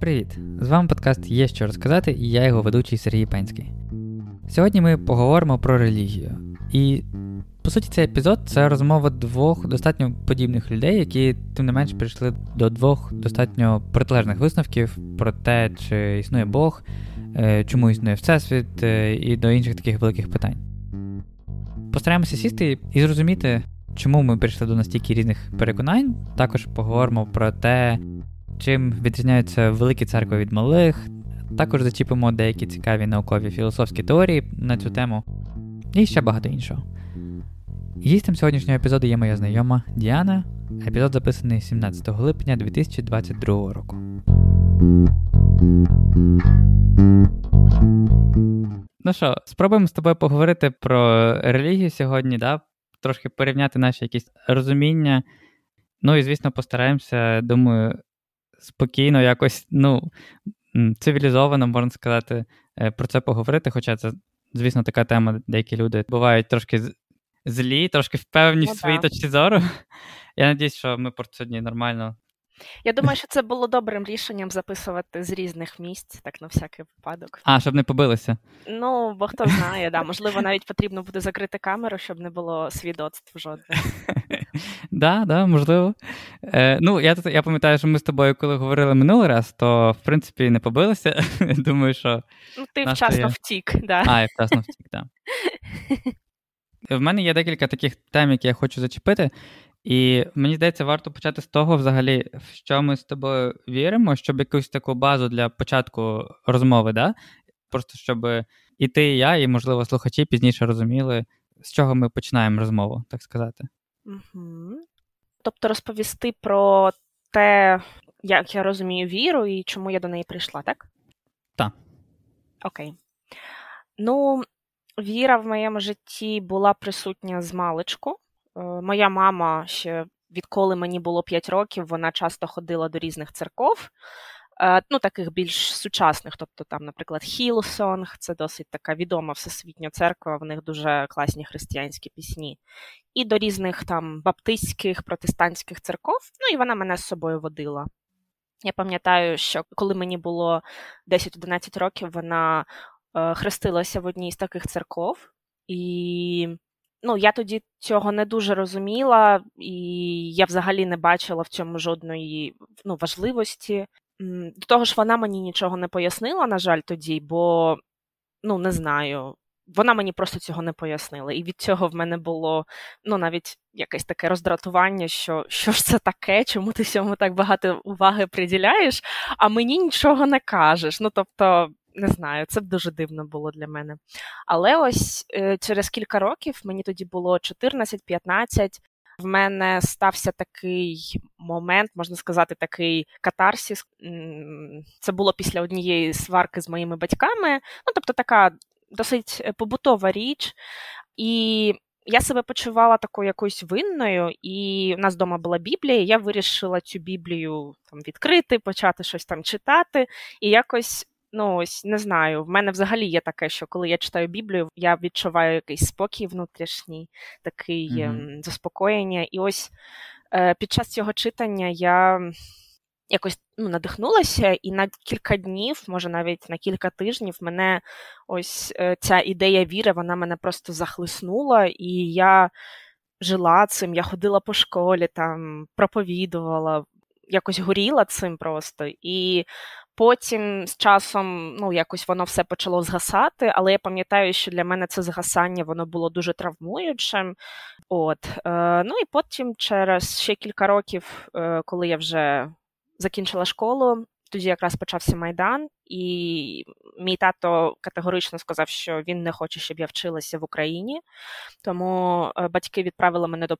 Привіт! З вами подкаст Є що розказати, і я його ведучий Сергій Пенський. Сьогодні ми поговоримо про релігію. І по суті, цей епізод це розмова двох достатньо подібних людей, які, тим не менш, прийшли до двох достатньо протилежних висновків про те, чи існує Бог, е, чому існує Всесвіт, е, і до інших таких великих питань. Постараємося сісти і зрозуміти, чому ми прийшли до настільки різних переконань. Також поговоримо про те, чим відрізняються великі церкви від малих. Також зачіпимо деякі цікаві наукові філософські теорії на цю тему і ще багато іншого. Гістем сьогоднішнього епізоду є моя знайома Діана. Епізод записаний 17 липня 2022 року. Ну що, спробуємо з тобою поговорити про релігію сьогодні, да? Трошки порівняти наші якісь розуміння. Ну і, звісно, постараємося, думаю, спокійно, якось, ну, цивілізовано, можна сказати, е, про це поговорити. Хоча це, звісно, така тема, деякі люди бувають трошки злі, трошки впевнені ну, в своїй точці зору. Я надіюсь, що ми про сьогодні нормально. Я думаю, що це було добрим рішенням записувати з різних місць, так на всякий випадок. А, щоб не побилися. Ну, бо хто знає, да. Можливо, навіть потрібно буде закрити камеру, щоб не було свідоцтв жодних. Да, да, можливо. Е, Ну, я я пам'ятаю, що ми з тобою, коли говорили минулий раз, то в принципі не побилися. Думаю, що. Ну, ти вчасно є... втік, да. А, я вчасно втік, так. В мене є декілька таких тем, які я хочу зачепити. І мені здається, варто почати з того, взагалі, в що ми з тобою віримо, щоб якусь таку базу для початку розмови, да? просто щоб і ти, і я, і, можливо, слухачі пізніше розуміли, з чого ми починаємо розмову, так сказати. Угу. Тобто розповісти про те, як я розумію віру і чому я до неї прийшла, так? Так. Окей. Ну, віра в моєму житті була присутня з маличку. Е, моя мама ще відколи мені було 5 років, вона часто ходила до різних церков, е, ну таких більш сучасних, тобто там, наприклад, Хілсонг, це досить така відома всесвітня церква, в них дуже класні християнські пісні. І до різних там баптистських, протестантських церков, ну і вона мене з собою водила. Я пам'ятаю, що коли мені було 10-11 років, вона е, хрестилася в одній з таких церков, і ну, я тоді цього не дуже розуміла, і я взагалі не бачила в цьому жодної ну, важливості. До того ж, вона мені нічого не пояснила, на жаль, тоді, бо ну, не знаю. Вона мені просто цього не пояснила. І від цього в мене було ну, навіть якесь таке роздратування, що що ж це таке, чому ти цьому так багато уваги приділяєш, а мені нічого не кажеш. Ну, тобто, не знаю, це б дуже дивно було для мене. Але ось е, через кілька років, мені тоді було 14-15, в мене стався такий момент, можна сказати, такий катарсіс. Це було після однієї сварки з моїми батьками. Ну, тобто, така досить е, побутова річ. І я себе почувала такою якоюсь винною, і в нас вдома була Біблія. і Я вирішила цю Біблію там відкрити, почати щось там читати. І якось Ну, ось не знаю. В мене взагалі є таке, що коли я читаю Біблію, я відчуваю якийсь спокій внутрішній, такий mm-hmm. заспокоєння. І ось е, під час цього читання я якось ну, надихнулася, і на кілька днів, може навіть на кілька тижнів, мене ось е, ця ідея віри, вона мене просто захлиснула, і я жила цим, я ходила по школі, там проповідувала, якось горіла цим просто. І Потім з часом ну, якось воно все почало згасати, але я пам'ятаю, що для мене це згасання воно було дуже травмуючим. От. Е, Ну і потім, через ще кілька років, е, коли я вже закінчила школу, тоді якраз почався Майдан, і мій тато категорично сказав, що він не хоче, щоб я вчилася в Україні. Тому е, батьки відправили мене до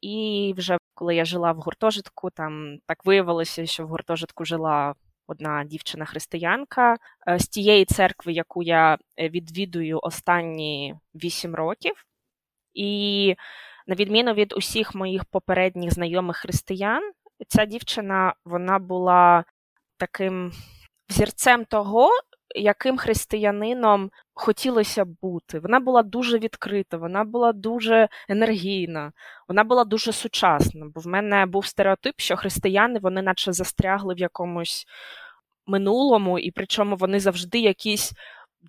і вже коли я жила в гуртожитку, там так виявилося, що в гуртожитку жила одна дівчина-християнка е, з тієї церкви, яку я е, відвідую останні вісім років. І на відміну від усіх моїх попередніх знайомих християн, ця дівчина вона була таким взірцем того, яким християнином хотілося бути. Вона була дуже відкрита, вона була дуже енергійна, вона була дуже сучасна. Бо в мене був стереотип, що християни вони наче застрягли в якомусь минулому, і причому вони завжди якісь.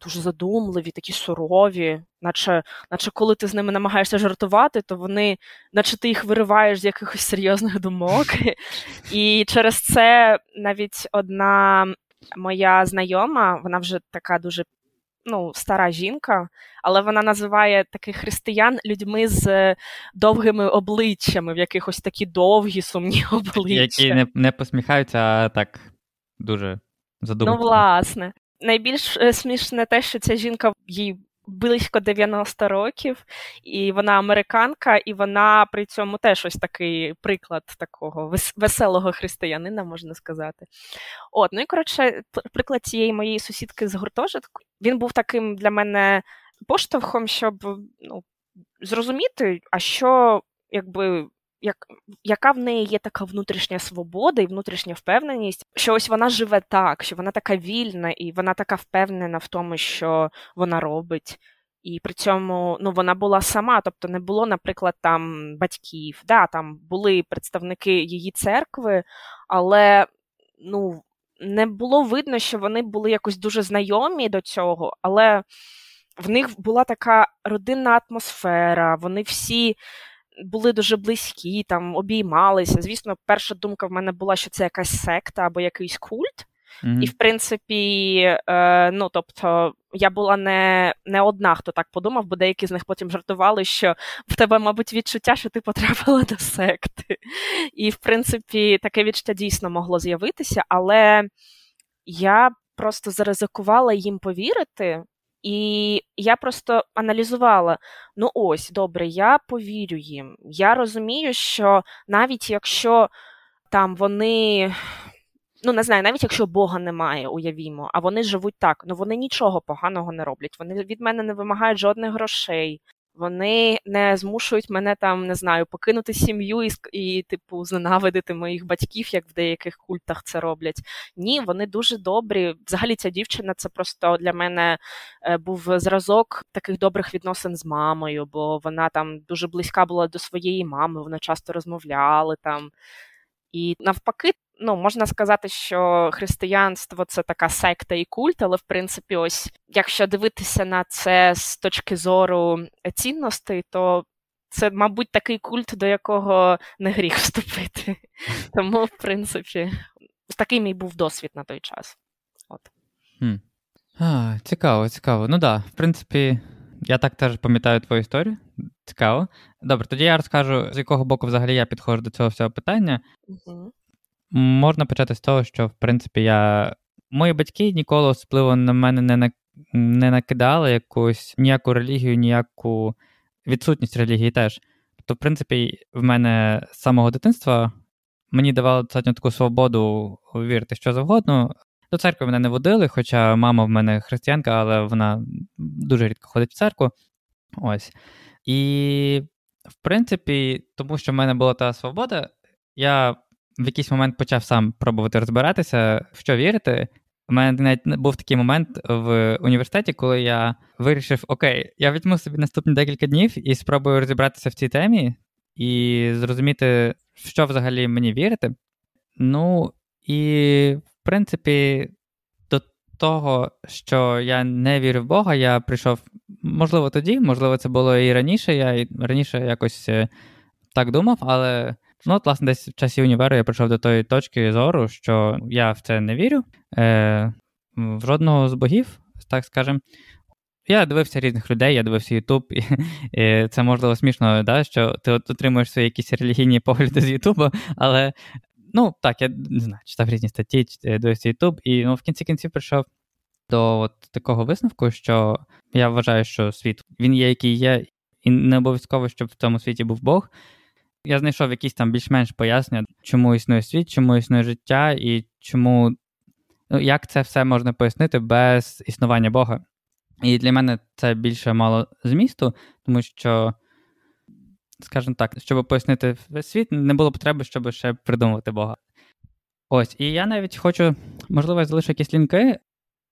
Дуже задумливі, такі сурові, наче наче коли ти з ними намагаєшся жартувати, то вони, наче ти їх вириваєш з якихось серйозних думок. І через це навіть одна моя знайома, вона вже така дуже ну, стара жінка, але вона називає таких християн людьми з довгими обличчями, в якихось такі довгі, сумні обличчя. Які не не посміхаються, а так дуже задумчиво. Ну, власне. Найбільш е, смішне те, що ця жінка їй близько 90 років, і вона американка, і вона при цьому теж ось такий приклад такого веселого християнина, можна сказати. От, ну і коротше, приклад цієї моєї сусідки з гуртожитку, він був таким для мене поштовхом, щоб ну, зрозуміти, а що якби як, яка в неї є така внутрішня свобода і внутрішня впевненість, що ось вона живе так, що вона така вільна, і вона така впевнена в тому, що вона робить. І при цьому ну, вона була сама, тобто не було, наприклад, там батьків, да, там були представники її церкви, але ну, не було видно, що вони були якось дуже знайомі до цього, але в них була така родинна атмосфера, вони всі були дуже близькі, там обіймалися. Звісно, перша думка в мене була, що це якась секта або якийсь культ. Mm-hmm. І, в принципі, е, ну тобто, я була не не одна, хто так подумав, бо деякі з них потім жартували, що в тебе, мабуть, відчуття, що ти потрапила до секти. І, в принципі, таке відчуття дійсно могло з'явитися, але я просто заризикувала їм повірити, і я просто аналізувала: ну ось, добре, я повірю їм. Я розумію, що навіть якщо там вони. Ну, не знаю, навіть якщо Бога немає, уявімо, а вони живуть так, ну вони нічого поганого не роблять. Вони від мене не вимагають жодних грошей, вони не змушують мене там, не знаю, покинути сім'ю і, і, типу, зненавидити моїх батьків, як в деяких культах це роблять. Ні, вони дуже добрі. Взагалі, ця дівчина це просто для мене е, був зразок таких добрих відносин з мамою, бо вона там дуже близька була до своєї мами, вони часто розмовляли там. І навпаки, ну можна сказати, що християнство це така секта і культ, але в принципі, ось якщо дивитися на це з точки зору цінностей, то це, мабуть, такий культ, до якого не гріх вступити. Тому, в принципі, такий мій був досвід на той час. От. Хм. А, Цікаво, цікаво. Ну так, да, в принципі, я так теж пам'ятаю твою історію. Цікаво. Добре, тоді я розкажу, з якого боку взагалі я підходжу до цього всього питання. Угу. Можна почати з того, що в принципі я. Мої батьки ніколи особливо на мене не на... не накидали якусь ніяку релігію, ніяку відсутність релігії теж. Тобто, в принципі, в мене з самого дитинства мені давали достатньо таку свободу вірити що завгодно. До церкви мене не водили, хоча мама в мене християнка, але вона дуже рідко ходить в церкву. Ось. І, в принципі, тому що в мене була та свобода, я в якийсь момент почав сам пробувати розбиратися, в що вірити. У мене навіть був такий момент в університеті, коли я вирішив: Окей, я візьму собі наступні декілька днів і спробую розібратися в цій темі і зрозуміти, в що взагалі мені вірити. Ну, і, в принципі, до того, що я не вірив в Бога, я прийшов, можливо, тоді, можливо, це було і раніше. Я раніше якось е, так думав, але. Ну, от, власне, десь в часі універу я прийшов до тої точки зору, що я в це не вірю, е, в жодного з богів, так скажемо. Я дивився різних людей, я дивився Ютуб, і, і це можливо смішно, да, що ти от отримуєш свої якісь релігійні погляди з Ютубу, але ну так, я не знаю, читав різні статті, дивився Ютуб, і ну, в кінці кінців прийшов до от такого висновку, що я вважаю, що світ він є, який є, і не обов'язково, щоб в цьому світі був Бог. Я знайшов якісь там більш-менш пояснення, чому існує світ, чому існує життя, і чому ну, як це все можна пояснити без існування Бога. І для мене це більше мало змісту, тому що, скажімо так, щоб пояснити весь світ, не було потреби, щоб ще придумувати Бога. Ось, і я навіть хочу, можливо, залишу якісь лінки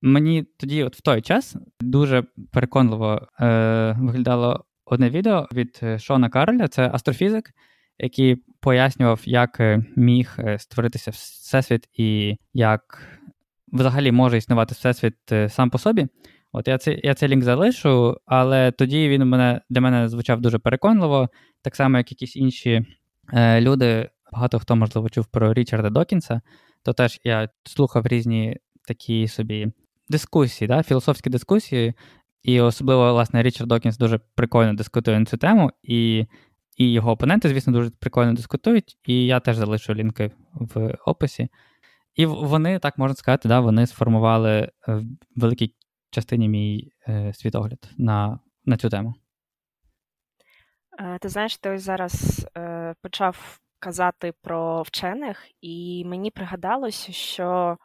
Мені тоді, от в той час, дуже переконливо е, виглядало одне відео від е, Шона Кароля, це астрофізик, який пояснював, як е, міг е, створитися всесвіт і як взагалі може існувати всесвіт сам по собі. От я цей я цей лінк залишу, але тоді він мене для мене звучав дуже переконливо, так само, як якісь інші е, люди. Багато хто, можливо, чув про Річарда Докінса, то теж я слухав різні такі собі дискусії, да, філософські дискусії, і особливо, власне, Річард Докінс дуже прикольно дискутує на цю тему, і і його опоненти, звісно, дуже прикольно дискутують, і я теж залишу лінки в описі. І вони, так можна сказати, да, вони сформували в великій частині мій е, світогляд на на цю тему. Е, ти знаєш, ти ось зараз е, почав казати про вчених, і мені пригадалося, що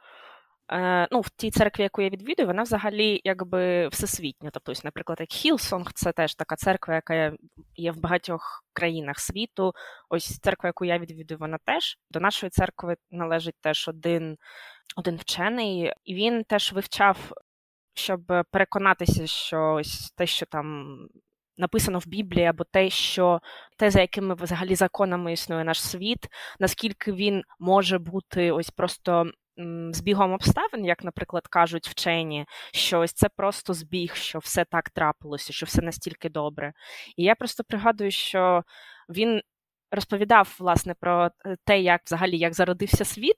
Е, ну, в тій церкві, яку я відвідую, вона взагалі якби всесвітня. Тобто, наприклад, як Хілсонг, це теж така церква, яка є в багатьох країнах світу. Ось церква, яку я відвідую, вона теж до нашої церкви належить теж один, один вчений, і він теж вивчав, щоб переконатися, що ось те, що там. Написано в Біблії, або те, що те, за якими взагалі законами існує наш світ, наскільки він може бути ось просто збігом обставин, як, наприклад, кажуть вчені, що ось це просто збіг, що все так трапилося, що все настільки добре. І я просто пригадую, що він розповідав власне про е, те, як взагалі як зародився світ.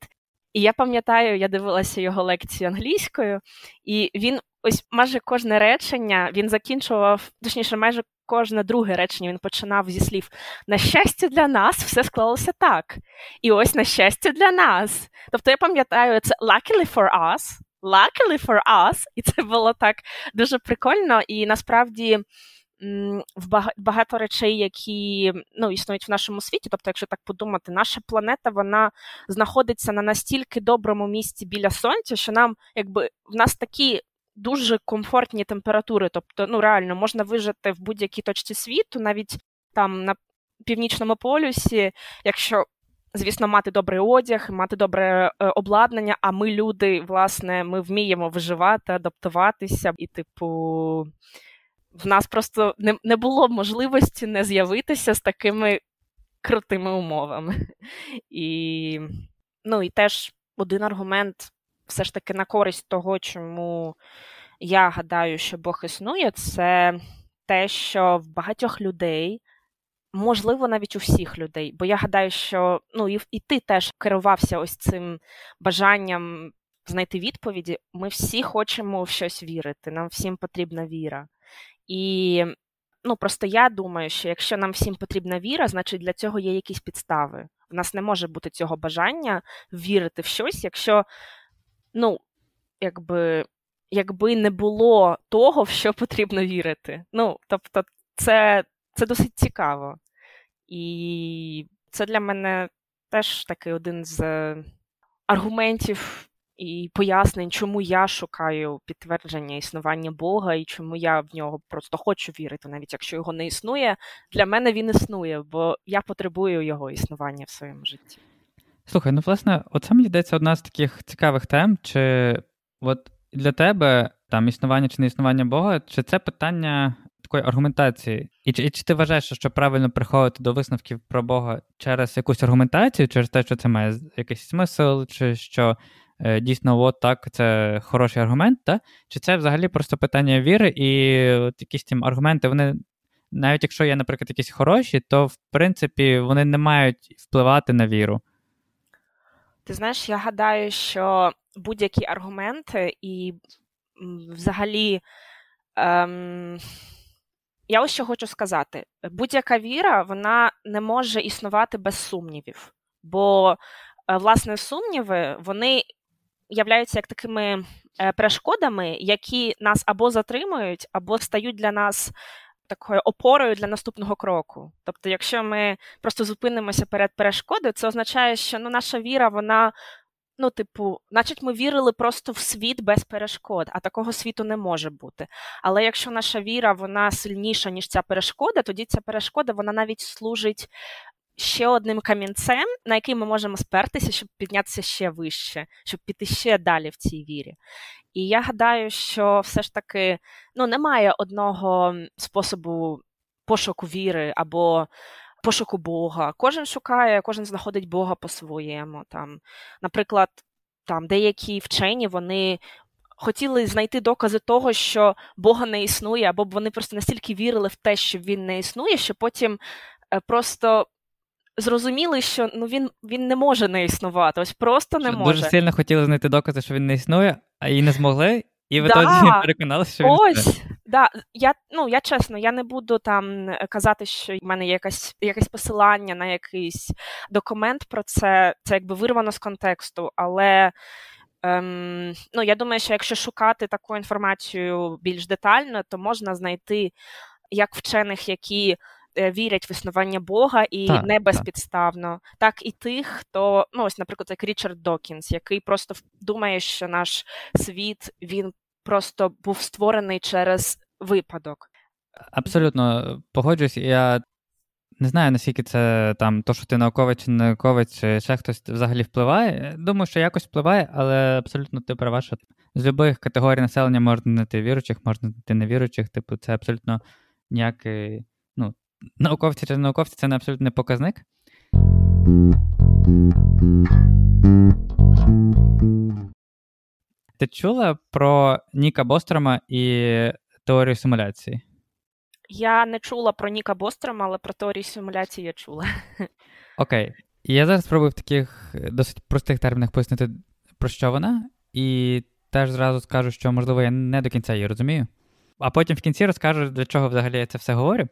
І я пам'ятаю, я дивилася його лекцію англійською, і він ось майже кожне речення він закінчував, точніше, майже кожне друге речення він починав зі слів на щастя для нас, все склалося так. І ось на щастя для нас. Тобто я пам'ятаю, це luckily for us, luckily for us, і це було так дуже прикольно. І насправді в багато речей, які ну, існують в нашому світі. Тобто, якщо так подумати, наша планета вона знаходиться на настільки доброму місці біля сонця, що нам якби в нас такі дуже комфортні температури. Тобто, ну реально можна вижити в будь-якій точці світу, навіть там на північному полюсі, якщо. Звісно, мати добрий одяг, мати добре е, обладнання. А ми, люди, власне, ми вміємо виживати, адаптуватися, і, типу, в нас просто не не було можливості не з'явитися з такими крутими умовами. І ну, і теж один аргумент все ж таки на користь того, чому я гадаю, що Бог існує, це те, що в багатьох людей. Можливо, навіть у всіх людей, бо я гадаю, що ну і і ти теж керувався ось цим бажанням знайти відповіді. Ми всі хочемо в щось вірити. Нам всім потрібна віра. І ну, просто я думаю, що якщо нам всім потрібна віра, значить для цього є якісь підстави. В нас не може бути цього бажання вірити в щось, якщо, ну, якби. Якби не було того, в що потрібно вірити. Ну, тобто, це це досить цікаво. І це для мене теж такий один з аргументів і пояснень, чому я шукаю підтвердження існування Бога і чому я в нього просто хочу вірити, навіть якщо його не існує. Для мене він існує, бо я потребую його існування в своєму житті. Слухай, ну власне, оце мені здається одна з таких цікавих тем. Чи от для тебе там існування чи не існування Бога, чи це питання такої аргументації? І чи, і чи ти вважаєш, що правильно приходити до висновків про Бога через якусь аргументацію, через те, що це має якийсь смисл, чи що дійсно, от так, це хороший аргумент, та? чи це взагалі просто питання віри, і от якісь там аргументи, вони, навіть якщо є, наприклад, якісь хороші, то в принципі вони не мають впливати на віру. Ти знаєш, я гадаю, що будь-які аргументи і взагалі. Ем... Я ось що хочу сказати: будь-яка віра вона не може існувати без сумнівів. Бо, е, власне, сумніви, вони являються як такими е, перешкодами, які нас або затримують, або стають для нас такою опорою для наступного кроку. Тобто, якщо ми просто зупинимося перед перешкодою, це означає, що ну, наша віра, вона. Ну, типу, значить, ми вірили просто в світ без перешкод, а такого світу не може бути. Але якщо наша віра вона сильніша, ніж ця перешкода, тоді ця перешкода вона навіть служить ще одним камінцем, на який ми можемо спертися, щоб піднятися ще вище, щоб піти ще далі в цій вірі. І я гадаю, що все ж таки ну, немає одного способу пошуку віри або пошуку Бога. Кожен шукає, кожен знаходить Бога по-своєму. Там, Наприклад, там деякі вчені вони хотіли знайти докази того, що Бога не існує, або вони просто настільки вірили в те, що він не існує, що потім е, просто. Зрозуміли, що ну він він не може не існувати. Ось просто не що може. Дуже сильно хотіли знайти докази, що він не існує, а і не змогли, і ви да. тоді переконалися, що він Ось, да. Я ну, я чесно, я не буду там е, казати, що в мене є якась, якесь посилання на якийсь документ про це, це якби вирвано з контексту, але. Ем, ну, Я думаю, що якщо шукати таку інформацію більш детально, то можна знайти як вчених, які вірять в існування Бога і так, не безпідставно, так. так і тих, хто, ну ось, наприклад, як Річард Докінс, який просто думає, що наш світ він просто був створений через випадок. Абсолютно погоджуюсь. Я не знаю, наскільки це там то, що ти науковець чи науковець, чи ще хтось взагалі впливає. Думаю, що якось впливає, але абсолютно ти права, що з будь-яких категорій населення можна знайти віруючих, можна знайти невіруючих. Типу, це абсолютно ніякий. Ну, науковці науковці це не абсолютно не показник. Ти чула про Ніка Бострома і теорію симуляції? Я не чула про Ніка Бострома, але про теорію симуляції я чула. Окей. Я зараз спробую в таких досить простих термінах пояснити, про що вона, і теж зразу скажу, що, можливо, я не до кінця її розумію. А потім в кінці розкажу, для чого взагалі я це все говорю.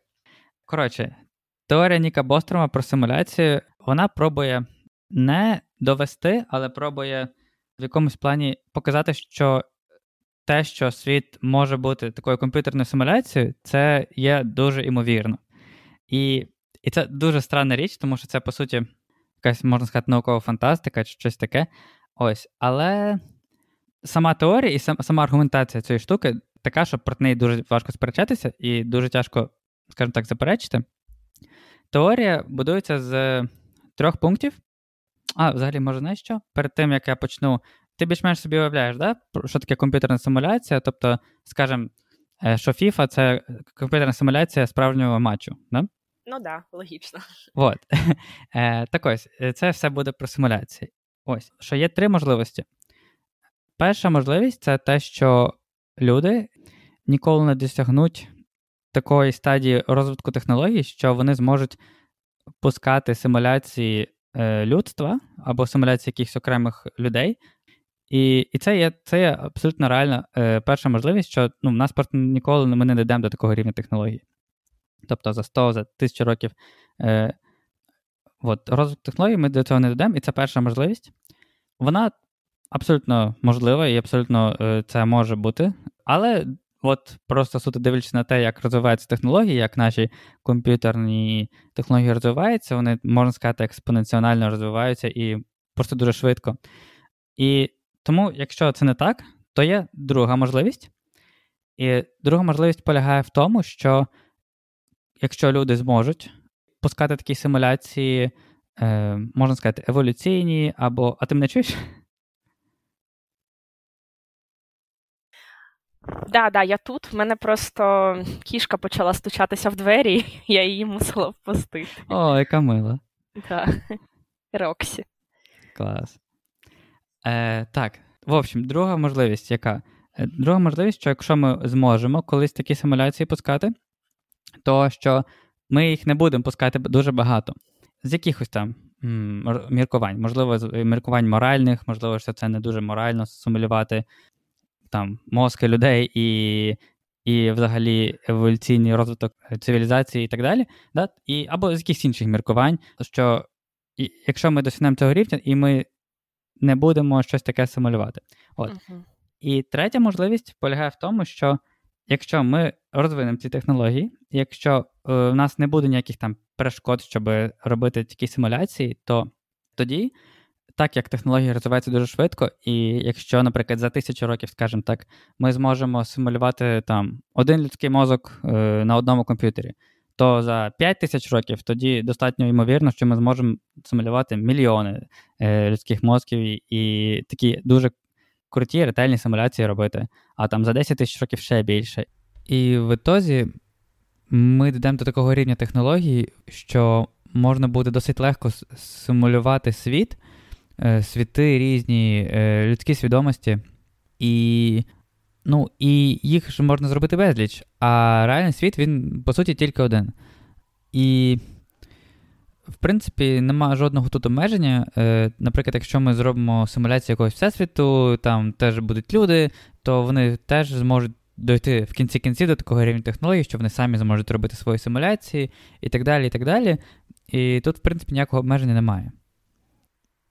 Коротше, теорія Ніка Бострома про симуляцію, вона пробує не довести, але пробує в якомусь плані показати, що те, що світ може бути такою комп'ютерною симуляцією, це є дуже імовірно. І і це дуже странна річ, тому що це, по суті, якась, можна сказати, наукова фантастика чи щось таке. Ось. Але сама теорія і сама аргументація цієї штуки така, що про неї дуже важко сперечатися, і дуже тяжко, скажімо так, заперечити. Теорія будується з трьох пунктів. А, взагалі, може, знаєш що? Перед тим, як я почну ти більш-менш собі уявляєш, да? що таке комп'ютерна симуляція? Тобто, скажімо, е, що FIFA це комп'ютерна симуляція справжнього матчу, да? Ну так, да, логічно. От. Е, так ось, е, це все буде про симуляції. Ось, що є три можливості. Перша можливість це те, що люди ніколи не досягнуть такої стадії розвитку технологій, що вони зможуть пускати симуляції людства або симуляції якихось окремих людей і і це є це є абсолютно реальна е, перша можливість, що ну, в нас просто ніколи ми не дійдемо до такого рівня технології. Тобто за 100, за 1000 років е, от, розвиток технологій ми до цього не дійдемо, і це перша можливість. Вона абсолютно можлива і абсолютно е, це може бути. Але от просто суто дивлячись на те, як розвиваються технології, як наші комп'ютерні технології розвиваються, вони, можна сказати, експоненціонально розвиваються і просто дуже швидко. І тому, якщо це не так, то є друга можливість. І друга можливість полягає в тому, що якщо люди зможуть пускати такі симуляції, е, можна сказати, еволюційні, або. А ти мене чуєш? Да, да, я тут. В мене просто кішка почала стучатися в двері, я її мусила впустити. О, яка мила. Да. Роксі. Клас. Е, Так, в общем, друга можливість, яка? Е, друга можливість, що якщо ми зможемо колись такі симуляції пускати, то що ми їх не будемо пускати дуже багато. З якихось там міркувань, можливо, з міркувань моральних, можливо, що це не дуже морально симулювати там мозки людей і і взагалі еволюційний розвиток цивілізації і так далі. Да? І, Або з якихось інших міркувань, що і, якщо ми досягнемо цього рівня, і ми не будемо щось таке симулювати. От. Uh-huh. І третя можливість полягає в тому, що якщо ми розвинемо ці технології, якщо е, в нас не буде ніяких там перешкод, щоб робити такі симуляції, то тоді. Так як технології розвиваються дуже швидко, і якщо, наприклад, за тисячу років, скажімо так, ми зможемо симулювати там один людський мозок е, на одному комп'ютері, то за 5 тисяч років тоді достатньо ймовірно, що ми зможемо симулювати мільйони е, людських мозків і, і такі дуже круті ретельні симуляції робити, а там за 10 тисяч років ще більше. І в ітозі ми дійдемо до такого рівня технологій, що можна буде досить легко симулювати світ, світи різні, е, людські свідомості, і ну, і їх ж можна зробити безліч. А реальний світ, він, по суті, тільки один. І, в принципі, нема жодного тут обмеження. Е, наприклад, якщо ми зробимо симуляцію якогось всесвіту, там теж будуть люди, то вони теж зможуть дойти в кінці кінців до такого рівня технологій, що вони самі зможуть робити свої симуляції і так далі. І так далі. І тут, в принципі, ніякого обмеження немає.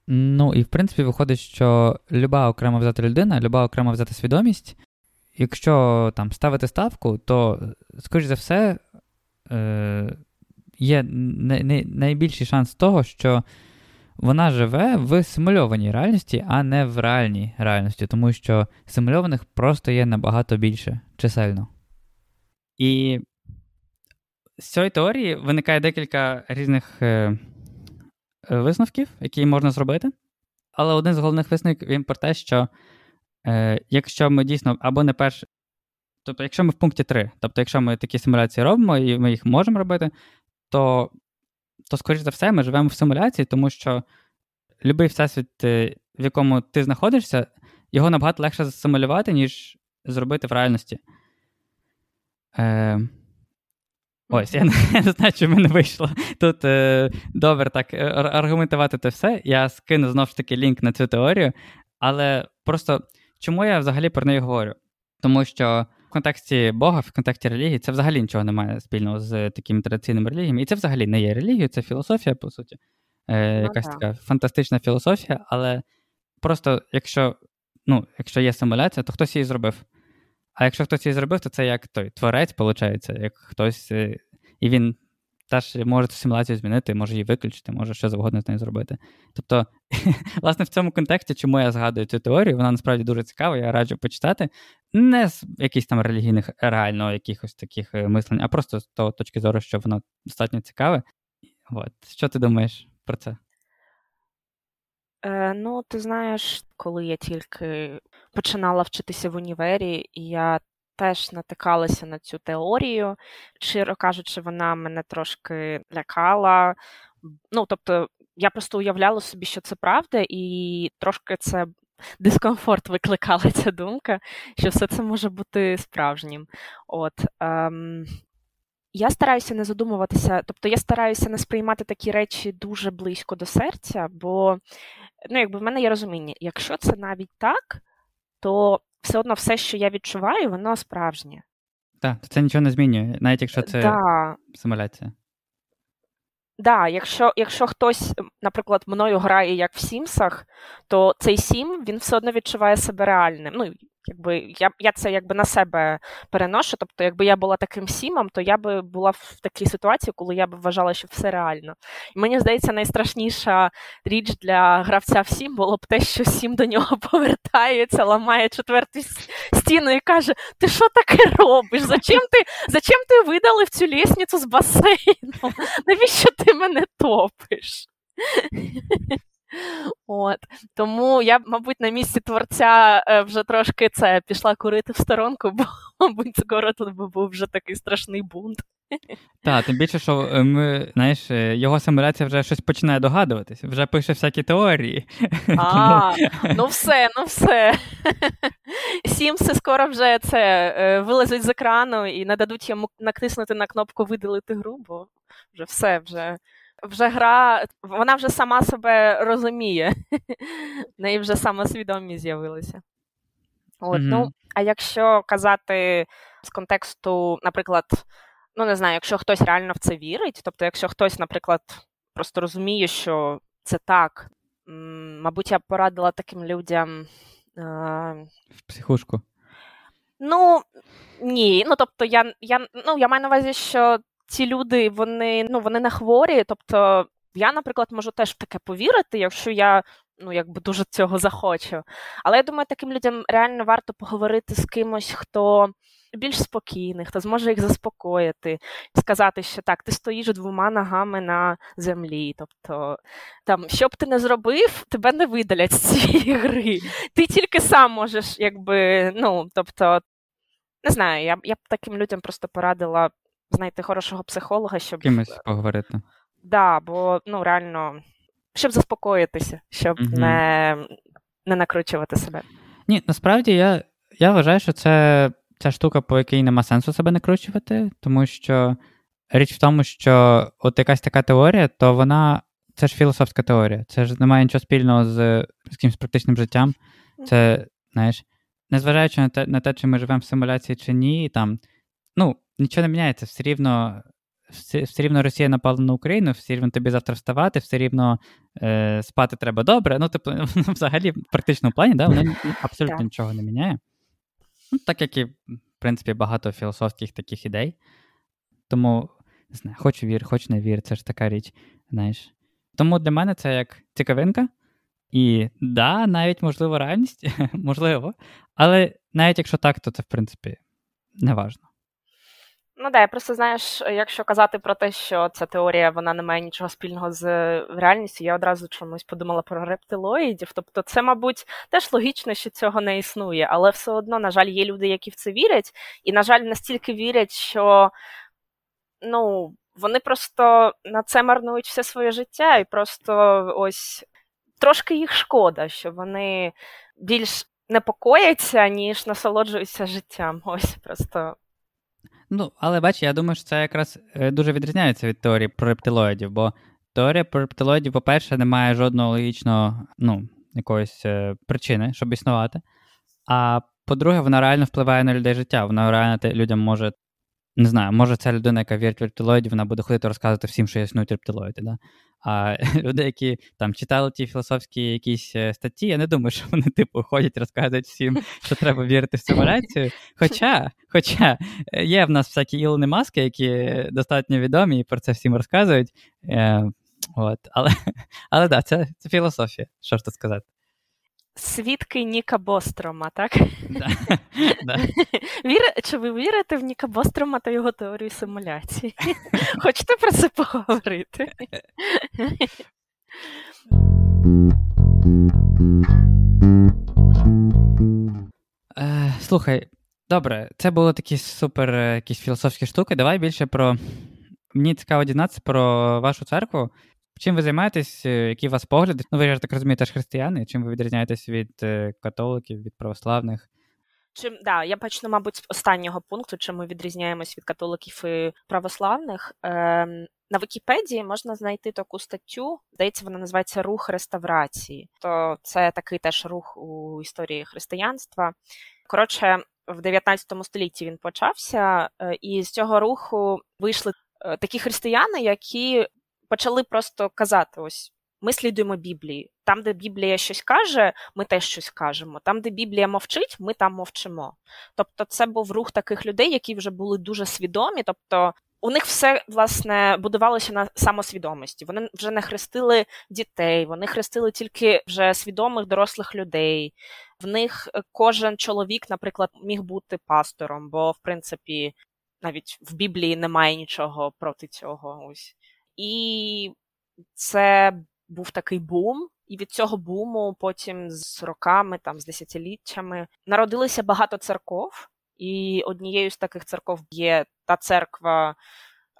Ну, і в принципі, виходить, що люба окрема взята людина, люба окрема взята свідомість, якщо там ставити ставку, то, скоріш за все, е, є не, не, найбільший шанс того, що вона живе в симульованій реальності, а не в реальній реальності, тому що симульованих просто є набагато більше чисельно. І з цієї теорії виникає декілька різних е, висновків, які можна зробити. Але один з головних висновків він про те, що е, якщо ми дійсно або не перш. Тобто, якщо ми в пункті 3, тобто, якщо ми такі симуляції робимо і ми їх можемо робити, то то, скоріш за все, ми живемо в симуляції, тому що будь-який всесвіт, е, в якому ти знаходишся, його набагато легше засимулювати, ніж зробити в реальності. Е, Ось, я не, я не знаю, чи в мене вийшло тут е, добре так е, аргументувати те все. Я скину знову ж таки лінк на цю теорію, але просто чому я взагалі про неї говорю? Тому що в контексті Бога, в контексті релігії, це взагалі нічого не має спільного з такими традиційними релігіями. І це взагалі не є релігією, це філософія, по суті. Е, ну Якась така фантастична філософія, але просто якщо ну, якщо є симуляція, то хтось її зробив. А якщо хтось її зробив, то це як той творець, виходить, як хтось, е, і він теж може цю симуляцію змінити, може її виключити, може що завгодно з нею зробити. Тобто, власне, в цьому контексті, чому я згадую цю теорію, вона насправді дуже цікава, я раджу почитати. Не з якихось там релігійних, реально якихось таких е, мислень, а просто з того точки зору, що воно достатньо цікаве. От. Що ти думаєш про це? Е, Ну, ти знаєш, коли я тільки починала вчитися в універі, і я теж натикалася на цю теорію. Щиро кажучи, вона мене трошки лякала. Ну, тобто, я просто уявляла собі, що це правда, і трошки це. Дискомфорт викликала ця думка, що все це може бути справжнім. От ем, я стараюся не задумуватися, тобто я стараюся не сприймати такі речі дуже близько до серця, бо ну, якби в мене є розуміння, якщо це навіть так, то все одно все, що я відчуваю, воно справжнє. Так, це нічого не змінює, навіть якщо це да. симуляція. Так, да, якщо якщо хтось, наприклад, мною грає як в Сімсах, то цей Сім він все одно відчуває себе реальним. Ну, Якби я я це якби на себе переношу. Тобто, якби я була таким сімом, то я би була в такій ситуації, коли я б вважала, що все реально. І мені здається, найстрашніша річ для гравця в сім було б те, що сім до нього повертається, ламає четверту стіну і каже: Ти що таке робиш? Зачем ти зачем ти видали в цю лісницю з басейну? Навіщо ти мене топиш? От Тому я, мабуть, на місці творця е, вже трошки це пішла курити в сторонку, бо, мабуть, скоро тут би був вже такий страшний бунт. Так, тим більше, що е, ми, знаєш, е, його симуляція вже щось починає догадуватись, вже пише всякі теорії. А, ну все, ну все. Сімси скоро вже це вилазять з екрану і не дадуть йому натиснути на кнопку видалити гру, бо вже все, вже вже гра, вона вже сама себе розуміє. В неї вже самосвідомість з'явилася. От, mm-hmm. ну, А якщо казати з контексту, наприклад, ну не знаю, якщо хтось реально в це вірить, тобто, якщо хтось, наприклад, просто розуміє, що це так, мабуть, я б порадила таким людям. В психушку. Ну, ні. Ну, тобто, я я, ну, я маю на увазі, що ці люди вони ну вони не хворі. Тобто, я, наприклад, можу теж в таке повірити, якщо я ну якби дуже цього захочу. Але я думаю, таким людям реально варто поговорити з кимось, хто більш спокійний, хто зможе їх заспокоїти, сказати, що так, ти стоїш двома ногами на землі. Тобто, там, що б ти не зробив, тебе не видалять з цієї гри. Ти тільки сам можеш, якби, ну, тобто, не знаю, я я б таким людям просто порадила знайти хорошого психолога, щоб. Кимось поговорити. Так, да, бо ну, реально, щоб заспокоїтися, щоб угу. не не накручувати себе. Ні, насправді я я вважаю, що це ця штука, по якій нема сенсу себе накручувати, тому що річ в тому, що от якась така теорія, то вона це ж філософська теорія. Це ж не має нічого спільного з, з якимось практичним життям. Це, знаєш, незважаючи на те, на те, чи ми живемо в симуляції чи ні, там, ну, нічого не міняється, все рівно. Все, все рівно Росія напала на Україну, все рівно тобі завтра вставати, все рівно е, спати треба добре. Ну, тобто, взагалі, в практичному плані, да, воно абсолютно нічого не міняє. Ну, Так як і, в принципі, багато філософських таких ідей. Тому, не знаю, хоч вір, хоч не вір, це ж така річ. знаєш. Тому для мене це як цікавинка. І да, навіть можливо реальність, можливо. Але навіть якщо так, то це, в принципі, не важно. Ну да, я просто знаєш, якщо казати про те, що ця теорія вона не має нічого спільного з реальністю, я одразу чомусь подумала про рептилоїдів. Тобто, це, мабуть, теж логічно, що цього не існує, але все одно, на жаль, є люди, які в це вірять, і, на жаль, настільки вірять, що ну, вони просто на це марнують все своє життя, і просто ось трошки їх шкода, що вони більш непокояться, ніж насолоджуються життям. Ось просто. Ну, але бач, я думаю, що це якраз е, дуже відрізняється від теорії про рептилоїдів, бо теорія про рептилоїдів, по-перше, не має жодного логічного, ну, якоїсь е, причини, щоб існувати. А по-друге, вона реально впливає на людей життя. Вона реально людям може. Не знаю, може, ця людина, яка вірить в рептилоїдів, вона буде ходити розказувати всім, що існують рептилоїди. Да? А люди, які там читали ті філософські якісь е, статті, я не думаю, що вони типу ходять, розказують всім, що треба вірити в симуляцію. Хоча хоча е, є в нас всякі Ілони маски, які достатньо відомі і про це всім розказують. Е, от. Але але да, це, це філософія, що ж тут сказати. Свідки Ніка Бострома, так? Да. Да. Чи ви вірите в Ніка Бострома та його теорію симуляції? Хочете про це поговорити? Е, Слухай, добре, це були такі супер е, якісь філософські штуки. Давай більше про. Мені цікаво дізнатися про вашу церкву. Чим ви займаєтесь, е, які у вас погляди? Ну, ви ж так розумієте, теж християни. Чим ви відрізняєтесь від е, католиків, від православних? Чим да, я почну, мабуть, з останнього пункту, чим ми відрізняємось від католиків і православних. Ем, на Вікіпедії можна знайти таку статтю, здається, вона називається Рух реставрації. То це такий теж рух у історії християнства. Коротше, в 19 столітті він почався, е, і з цього руху вийшли такі християни, які почали просто казати: ось ми слідуємо Біблії. Там, де Біблія щось каже, ми теж щось кажемо. Там, де Біблія мовчить, ми там мовчимо. Тобто, це був рух таких людей, які вже були дуже свідомі. Тобто, у них все власне будувалося на самосвідомості. Вони вже не хрестили дітей, вони хрестили тільки вже свідомих дорослих людей. В них е, кожен чоловік, наприклад, міг бути пастором, бо в принципі навіть в Біблії немає нічого проти цього. Ось і це був такий бум. І від цього буму потім з роками, там з десятиліттями, народилося багато церков, і однією з таких церков є та церква,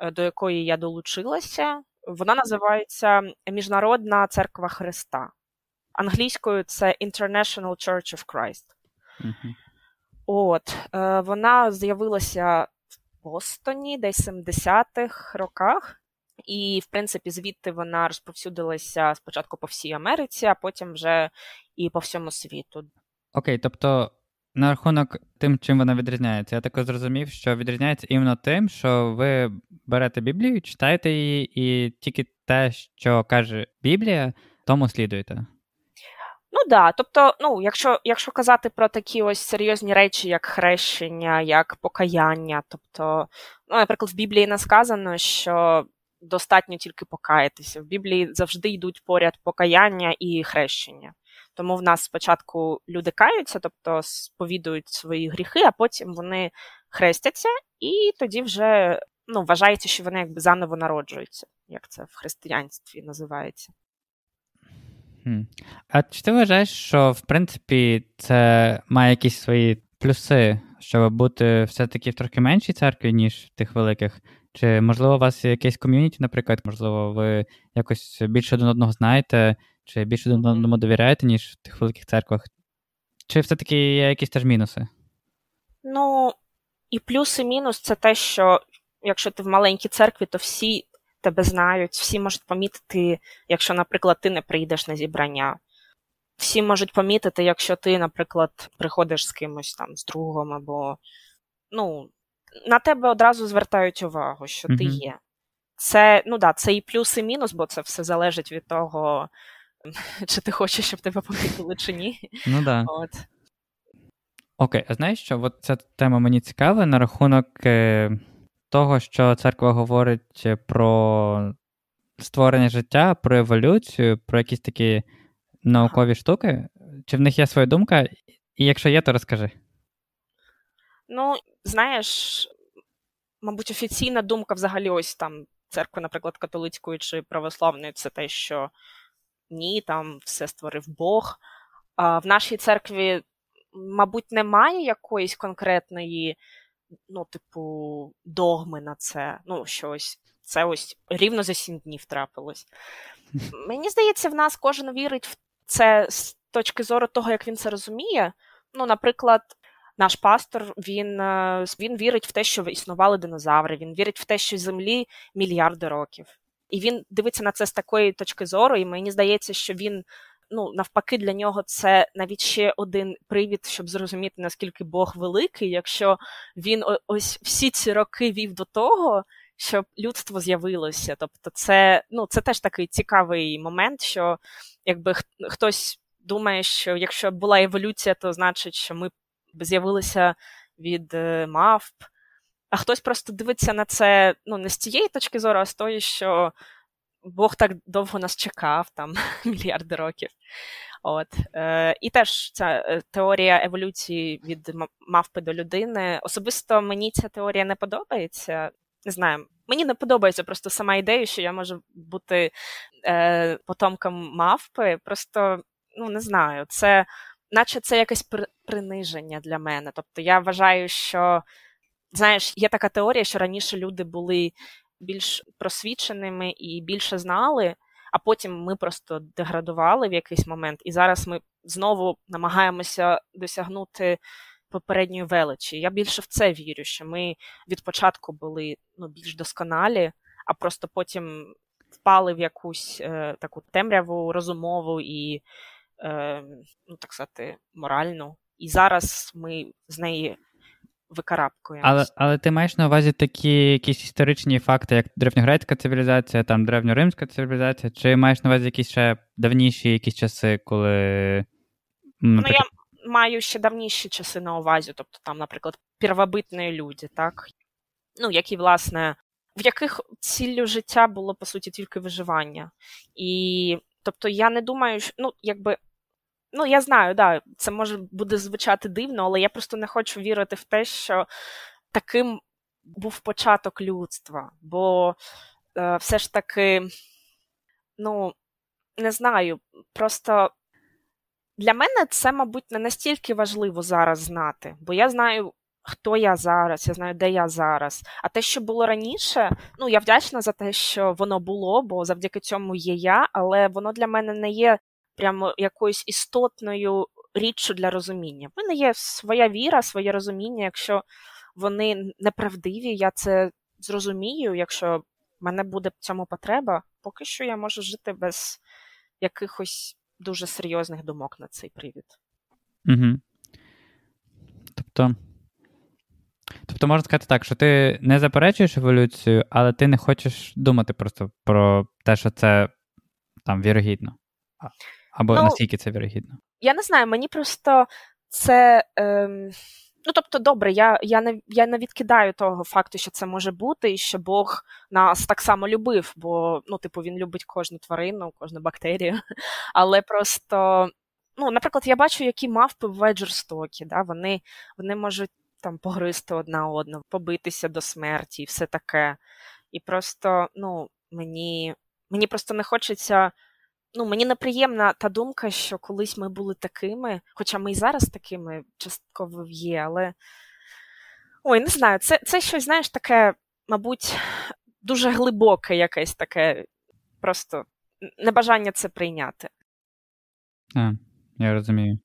е, до якої я долучилася. Вона називається Міжнародна церква Христа. Англійською це International Church of Christ. Mm-hmm. От, е, Вона з'явилася в Бостоні десь в 70-х роках. І, в принципі, звідти вона розповсюдилася спочатку по всій Америці, а потім вже і по всьому світу. Окей, тобто на рахунок тим, чим вона відрізняється, я так зрозумів, що відрізняється іменно тим, що ви берете Біблію, читаєте її, і тільки те, що каже Біблія, тому слідуєте. Ну так, да. тобто, ну, якщо якщо казати про такі ось серйозні речі, як хрещення, як покаяння, тобто, ну, наприклад, в Біблії не сказано, що достатньо тільки покаятися. В Біблії завжди йдуть поряд покаяння і хрещення. Тому в нас спочатку люди каються, тобто сповідують свої гріхи, а потім вони хрестяться, і тоді вже ну, вважається, що вони якби заново народжуються, як це в християнстві називається. А чи ти вважаєш, що в принципі це має якісь свої плюси, щоб бути все-таки в трохи меншій церкві, ніж в тих великих? Чи, можливо, у вас є якесь ком'юніті, наприклад, можливо, ви якось більше один одного знаєте, чи більше один одному довіряєте, ніж в тих великих церквах? Чи все-таки є якісь теж мінуси? Ну, і плюс, і мінус це те, що якщо ти в маленькій церкві, то всі тебе знають, всі можуть помітити, якщо, наприклад, ти не прийдеш на зібрання. Всі можуть помітити, якщо ти, наприклад, приходиш з кимось там, з другом, або ну, на тебе одразу звертають увагу, що mm-hmm. ти є. Це, ну да, це і плюс, і мінус, бо це все залежить від того, чи ти хочеш, щоб тебе помітили, чи ні. Ну да. От. Окей, а знаєш що? От ця тема мені цікава на рахунок е, того, що церква говорить про створення життя, про еволюцію, про якісь такі наукові штуки. Чи в них є своя думка? І якщо є, то розкажи. Ну, знаєш, мабуть, офіційна думка взагалі ось там церкви, наприклад, католицької чи православної, це те, що ні, там все створив Бог. А в нашій церкві, мабуть, немає якоїсь конкретної ну, типу, догми на це. Ну, щось. Це ось рівно за сім днів трапилось. Мені здається, в нас кожен вірить в це з точки зору того, як він це розуміє. Ну, наприклад, наш пастор він е, він вірить в те, що існували динозаври, він вірить в те, що землі мільярди років. І він дивиться на це з такої точки зору, і мені здається, що він ну навпаки для нього це навіть ще один привід, щоб зрозуміти, наскільки Бог великий, якщо він ось всі ці роки вів до того, щоб людство з'явилося. Тобто, це ну, це теж такий цікавий момент, що якби хтось думає, що якщо була еволюція, то значить, що ми з'явилися від е, мавп. А хтось просто дивиться на це ну, не з цієї точки зору, а з тої, що Бог так довго нас чекав, там мільярди років. От. Е, І теж ця е, теорія еволюції від мавпи до людини. Особисто мені ця теорія не подобається. Не знаю, мені не подобається просто сама ідея, що я можу бути е, потомком мавпи. Просто ну не знаю, це наче це якесь приниження для мене. Тобто я вважаю, що знаєш, є така теорія, що раніше люди були більш просвіченими і більше знали, а потім ми просто деградували в якийсь момент, і зараз ми знову намагаємося досягнути попередньої величі. Я більше в це вірю, що ми від початку були ну, більш досконалі, а просто потім впали в якусь е, таку темряву розумову і, е, ну так сказати, моральну. І зараз ми з неї викарабкуємось. Але але ти маєш на увазі такі якісь історичні факти, як древньогрецька цивілізація, там древньоримська цивілізація, чи маєш на увазі якісь ще давніші якісь часи, коли. Ну, ну я маю ще давніші часи на увазі, тобто там, наприклад, первобитні люди, так? Ну, які, власне, в яких ціллю життя було, по суті, тільки виживання. І тобто я не думаю, що ну, якби Ну, я знаю, да, це може буде звучати дивно, але я просто не хочу вірити в те, що таким був початок людства. Бо е, все ж таки, ну, не знаю, просто для мене це, мабуть, не настільки важливо зараз знати, бо я знаю. Хто я зараз, я знаю, де я зараз. А те, що було раніше, ну я вдячна за те, що воно було, бо завдяки цьому є я, але воно для мене не є прямо якоюсь істотною річчю для розуміння. В мене є своя віра, своє розуміння. Якщо вони неправдиві, я це зрозумію. Якщо мене буде в цьому потреба, поки що я можу жити без якихось дуже серйозних думок на цей привід. Угу. Тобто. Тобто можна сказати так, що ти не заперечуєш еволюцію, але ти не хочеш думати просто про те, що це там вірогідно. Або ну, наскільки це вірогідно? Я не знаю, мені просто це. Ем... Ну, тобто, добре, я я, не я не відкидаю того факту, що це може бути, і що Бог нас так само любив, бо, ну, типу, він любить кожну тварину, кожну бактерію. Але просто, ну, наприклад, я бачу, які мавпи бувають жорстокі. Да? Вони вони можуть там погризти одна одну, побитися до смерті і все таке. І просто, ну, мені мені просто не хочеться. Ну, мені неприємна та думка, що колись ми були такими, хоча ми і зараз такими частково є, але ой, не знаю, це це щось, знаєш, таке, мабуть, дуже глибоке якесь таке, просто небажання це прийняти. А, Я розумію.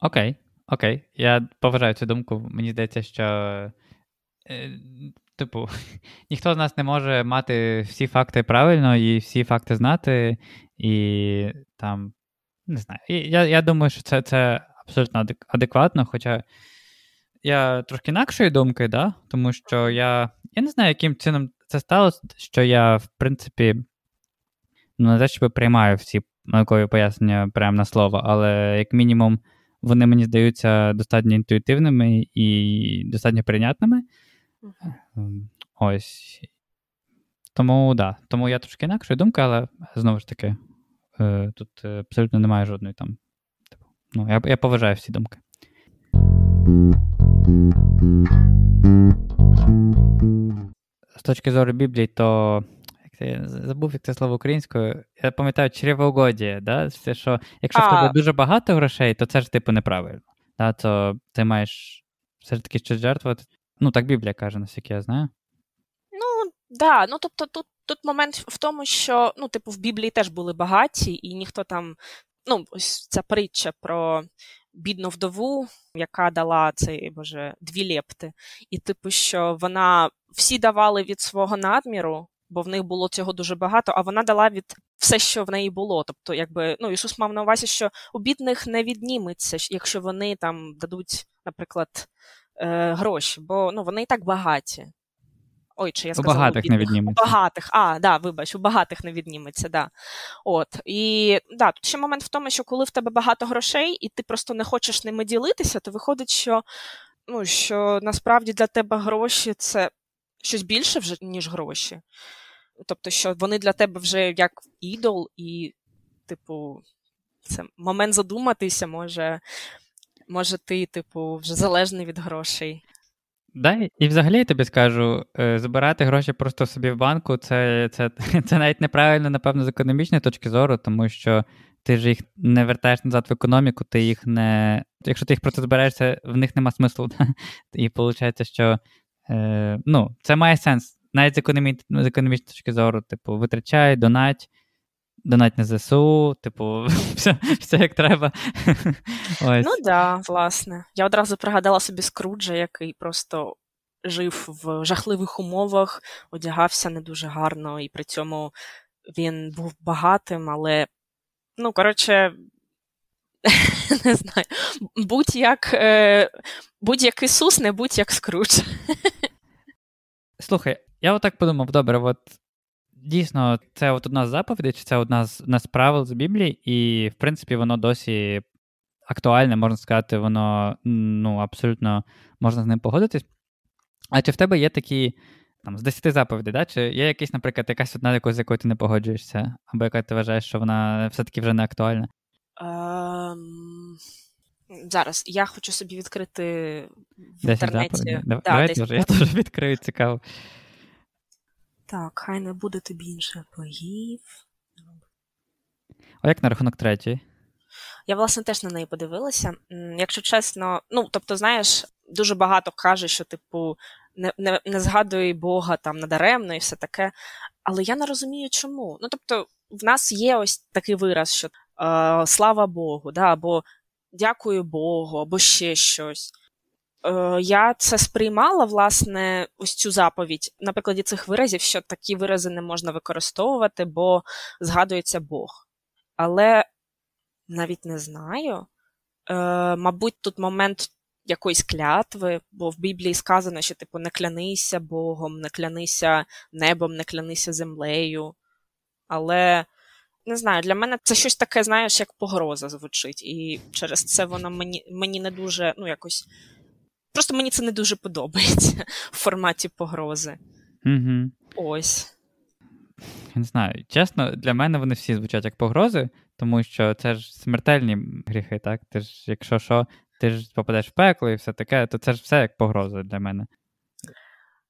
Окей, окей. Я поважаю цю думку. Мені здається, що. Типу, ніхто з нас не може мати всі факти правильно і всі факти знати, і там, не знаю. Я я думаю, що це це абсолютно адекватно, хоча я трошки інакшої думки, да? тому що я я не знаю, яким чином це сталося, що я, в принципі, ну, не те, щоб приймаю всі наукові пояснення прямо на слово, але як мінімум вони мені здаються достатньо інтуїтивними і достатньо прийнятними. Uh-huh. Ось. Тому да, тому я трошки інакшої думки, але знову ж таки, е, тут абсолютно немає жодної там. Типу, ну, Я я поважаю всі думки. З точки зору Біблії, то я забув як це слово українською. Я пам'ятаю чревоугодія, да? Це що, якщо а... в тебе дуже багато грошей, то це ж типу неправильно. Да? То ти маєш все ж таки щось жертвувати. Ну, так Біблія каже, наскільки я знаю. Ну, да, ну тобто тут тут момент в тому, що ну, типу, в Біблії теж були багаті, і ніхто там. Ну, ось ця притча про бідну вдову, яка дала цей боже дві лепти. І, типу, що вона всі давали від свого надміру, бо в них було цього дуже багато, а вона дала від все, що в неї було. Тобто, якби ну Ісус мав на увазі, що у бідних не відніметься, якщо вони там дадуть, наприклад, е, гроші, бо ну вони і так багаті. Ой, чи я сказала, у багатих не відніметься. У багатих, а, да, вибач, у багатих не відніметься, да. От. І да, тут ще момент в тому, що коли в тебе багато грошей, і ти просто не хочеш ними ділитися, то виходить, що ну, що насправді для тебе гроші це щось більше вже, ніж гроші. Тобто, що вони для тебе вже як ідол, і, типу, це момент задуматися, може, може, ти, типу, вже залежний від грошей. Да, і взагалі я тобі скажу, е, збирати гроші просто собі в банку, це це, це навіть неправильно, напевно, з економічної точки зору, тому що ти ж їх не вертаєш назад в економіку, ти їх не. Якщо ти їх просто збираєшся, в них нема смислу. І виходить, що е, ну, це має сенс. Навіть з, економі... з економічної точки зору, типу, витрачай, донать, донать на ЗСУ, типу, все все як треба. Ось. Ну так, да, власне. Я одразу пригадала собі Скруджа, який просто жив в жахливих умовах, одягався не дуже гарно, і при цьому він був багатим, але, ну, коротше. Не знаю, будь як е, будь як Ісус, не будь як Скрудж. Слухай, я отак подумав: добре, от дійсно, це от одна з заповідей, чи це одна з нас правил з Біблії, і, в принципі, воно досі актуальне, можна сказати, воно ну, абсолютно можна з ним погодитись. А чи в тебе є такі там, з 10 заповідей, да? чи є якась, наприклад, якась одна, з якою ти не погоджуєшся, або яка ти вважаєш, що вона все-таки вже не актуальна? Um... Зараз я хочу собі відкрити в інтернеті. Да, Давайте вже, я теж відкрию цікаво. Так, хай не буде тобі інших богів. А як на рахунок третьої? Я, власне, теж на неї подивилася. Якщо чесно, ну, тобто, знаєш, дуже багато каже, що, типу, не не, не згадуй Бога там надаремно і все таке. Але я не розумію, чому. Ну, тобто, в нас є ось такий вираз, що е, слава Богу, да, або дякую Богу, або ще щось. Е, я це сприймала, власне, ось цю заповідь на прикладі цих виразів, що такі вирази не можна використовувати, бо згадується Бог. Але навіть не знаю. Е, Мабуть, тут момент якоїсь клятви, бо в Біблії сказано, що типу не клянися Богом, не клянися небом, не клянися землею. Але не знаю, для мене це щось таке, знаєш, як погроза звучить. І через це воно мені мені не дуже, ну, якось. Просто мені це не дуже подобається в форматі погрози. Угу. Ось. Не знаю. Чесно, для мене вони всі звучать як погрози, тому що це ж смертельні гріхи, так? Ти ж, якщо що, ти ж попадеш в пекло і все таке, то це ж все як погроза для мене.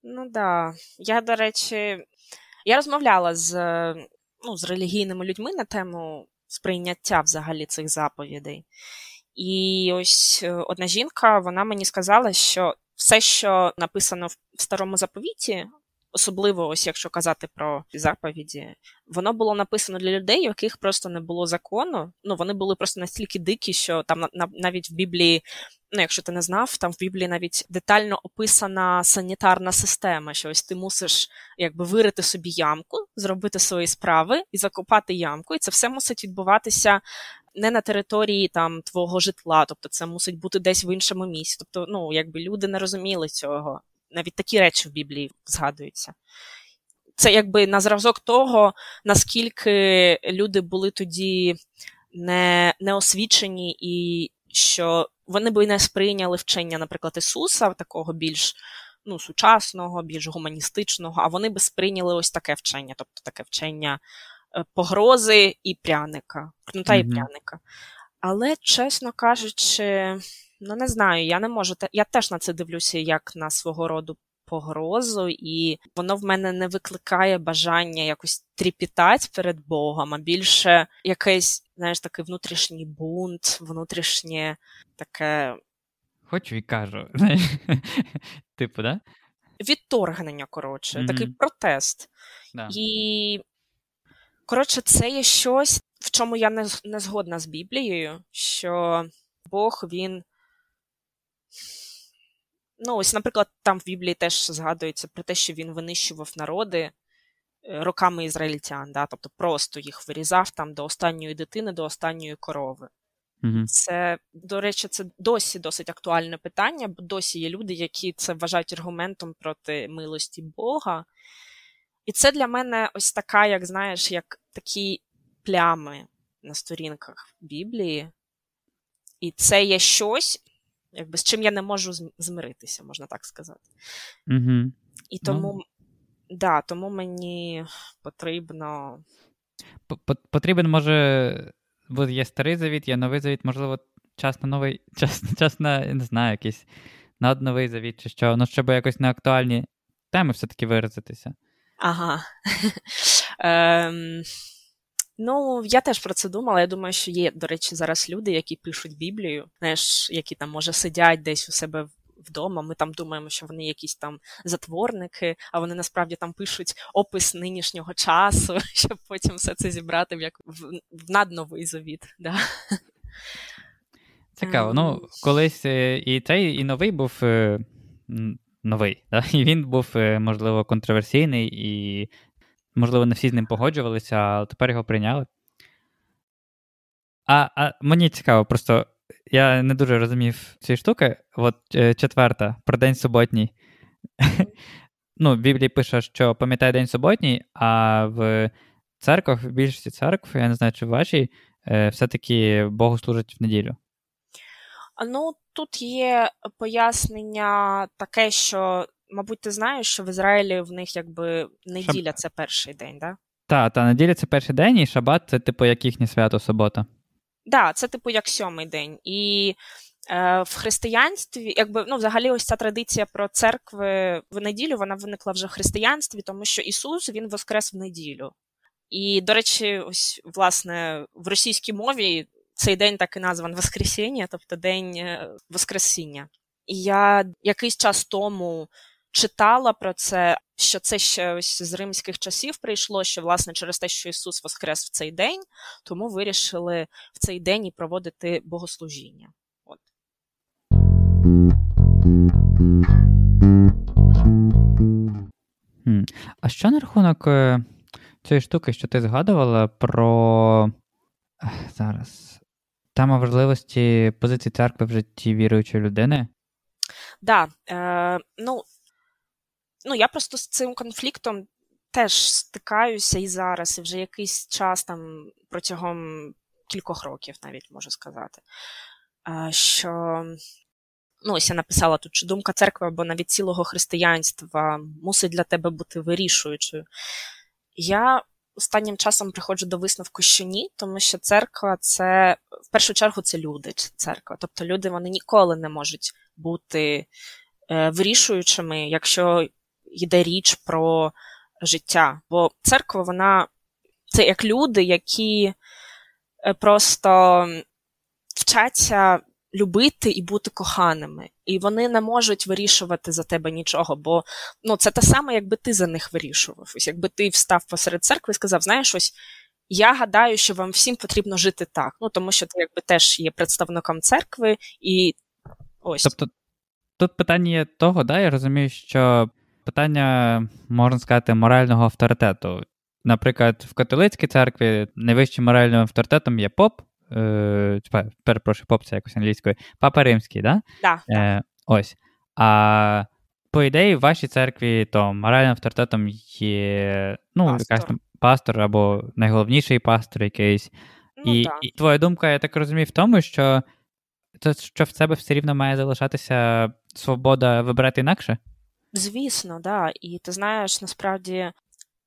Ну так. Да. Я, до речі, я розмовляла з ну, з релігійними людьми на тему сприйняття взагалі цих заповідей. І ось е, одна жінка вона мені сказала, що все, що написано в старому заповіті, особливо, ось якщо казати про заповіді, воно було написано для людей, у яких просто не було закону. Ну, вони були просто настільки дикі, що там навіть в Біблії. Ну, якщо ти не знав, там в Біблії навіть детально описана санітарна система, що ось ти мусиш якби вирити собі ямку, зробити свої справи і закопати ямку. І це все мусить відбуватися не на території там твого житла, тобто це мусить бути десь в іншому місці. Тобто, ну якби люди не розуміли цього. Навіть такі речі в Біблії згадуються. Це якби на зразок того, наскільки люди були тоді не, неосвічені, і що вони би не сприйняли вчення, наприклад, Ісуса, такого більш ну, сучасного, більш гуманістичного, а вони би сприйняли ось таке вчення, тобто таке вчення погрози і пряника, кнута mm-hmm. і пряника. Але, чесно кажучи, ну не знаю, я не можу. Я теж на це дивлюся як на свого роду погрозу, і воно в мене не викликає бажання якось тріпітати перед Богом, а більше якийсь, знаєш, такий внутрішній бунт, внутрішнє таке. Хочу і кажу. Типу, да? Відторгнення, коротше, mm-hmm. такий протест. Да. І Коротше, це є щось, в чому я не, не згодна з Біблією, що Бог він. Ну, ось, наприклад, там в Біблії теж згадується про те, що він винищував народи е, роками ізраїльтян, да? тобто просто їх вирізав там до останньої дитини, до останньої корови. Угу. Це, до речі, це досі досить актуальне питання, бо досі є люди, які це вважають аргументом проти милості Бога. І це для мене ось така, як знаєш, як такі плями на сторінках Біблії. І це є щось, якби з чим я не можу змиритися, можна так сказати. Угу. І тому, ну... да, тому мені потрібно. Потрібен, може, бо є старий завіт, є новий завіт, можливо, час на новий, час, час на, не знаю, якийсь надновий завіт чи що, ну, щоб якось на актуальні теми все-таки виразитися. Ага. ем, Ну, я теж про це думала. Я думаю, що є, до речі, зараз люди, які пишуть Біблію, знаєш, які там, може, сидять десь у себе вдома. Ми там думаємо, що вони якісь там затворники, а вони насправді там пишуть опис нинішнього часу, щоб потім все це зібрати в як в, в надновий завіт. Да? Цікаво. Ну, ем. колись е, і цей, і новий був е, новий. Да? І він був, е, можливо, контроверсійний, і, можливо, не всі з ним погоджувалися, але тепер його прийняли. А а мені цікаво, просто я не дуже розумів цієї штуки. От е, четверта про день суботній. Ну, в Біблії пише, що пам'ятає день суботній, а в церквах, в більшості церкв, я не знаю, чи в вашій, е, все-таки Богу служать в неділю. Ну, тут є пояснення таке, що, мабуть, ти знаєш, що в Ізраїлі в них якби неділя це перший день, да? Так, та, неділя це перший день, і шабат це типу як їхнє свято субота. Так, да, це типу як сьомий день. І е, в християнстві, якби ну, взагалі, ось ця традиція про церкви в неділю вона виникла вже в християнстві, тому що Ісус Він воскрес в неділю. І, до речі, ось власне в російській мові цей день так і назван Воскресіння, тобто День е, Воскресіння. І я якийсь час тому читала про це, що це ще ось з римських часів прийшло, що власне через те, що Ісус Воскрес в цей день, тому вирішили в цей день і проводити богослужіння. От. А що на рахунок е, цієї штуки, що ти згадувала про. Зараз. Тема важливості позиції церкви в житті віруючої людини? Да, е, ну, ну, я просто з цим конфліктом теж стикаюся і зараз, і вже якийсь час там протягом кількох років, навіть можу сказати. Е, що ну, ось я написала тут, що думка церкви або навіть цілого християнства мусить для тебе бути вирішуючою. Я останнім часом приходжу до висновку, що ні, тому що церква це в першу чергу це люди, церква. Тобто люди вони ніколи не можуть бути е, вирішуючими, якщо йде річ про життя. Бо церква, вона це як люди, які е, просто вчаться любити і бути коханими. І вони не можуть вирішувати за тебе нічого, бо ну, це те саме, якби ти за них вирішував. Ось Якби ти встав посеред церкви і сказав, знаєш, ось я гадаю, що вам всім потрібно жити так. Ну, Тому що ти якби теж є представником церкви і ось. Тобто тут питання є того, да, я розумію, що питання, можна сказати, морального авторитету. Наприклад, в католицькій церкві найвищим моральним авторитетом є поп, е, перепрошую, поп це якось англійською, папа римський, да? Да, е, Ось. А по ідеї, в вашій церкві то моральним авторитетом є ну, пастор. якась там пастор або найголовніший пастор якийсь. Ну, і, і твоя думка, я так розумію, в тому, що це що в тебе все рівно має залишатися свобода вибирати інакше? Звісно, да. І ти знаєш, насправді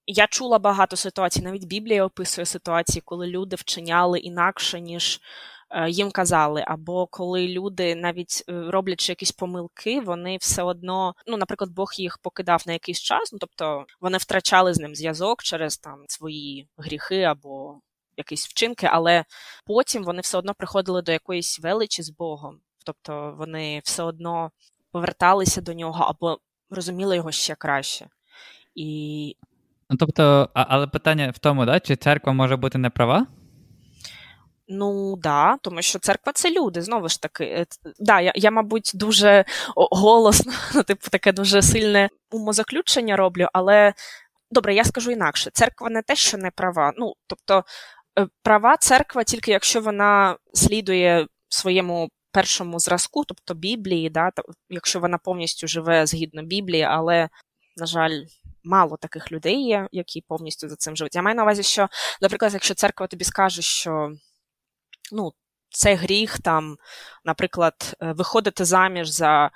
я чула багато ситуацій, навіть Біблія описує ситуації, коли люди вчиняли інакше, ніж е, їм казали, або коли люди, навіть е, роблячи якісь помилки, вони все одно, ну, наприклад, Бог їх покидав на якийсь час, ну тобто вони втрачали з ним зв'язок через там свої гріхи або якісь вчинки, але потім вони все одно приходили до якоїсь величі з Богом. Тобто вони все одно поверталися до нього або розуміли його ще краще. І... Ну, тобто, а, але питання в тому, да, чи церква може бути неправа? Ну, да, тому що церква це люди, знову ж таки. Е, да, Я, я мабуть, дуже голосно, ну, типу, таке дуже сильне умозаключення роблю, але добре, я скажу інакше: церква не те, що не права. Ну, тобто, е, права церква тільки якщо вона слідує своєму першому зразку, тобто Біблії, да, якщо вона повністю живе згідно Біблії, але, на жаль, мало таких людей є, які повністю за цим живуть. Я маю на увазі, що, наприклад, якщо церква тобі скаже, що ну, це гріх, там, наприклад, е, виходити заміж за е,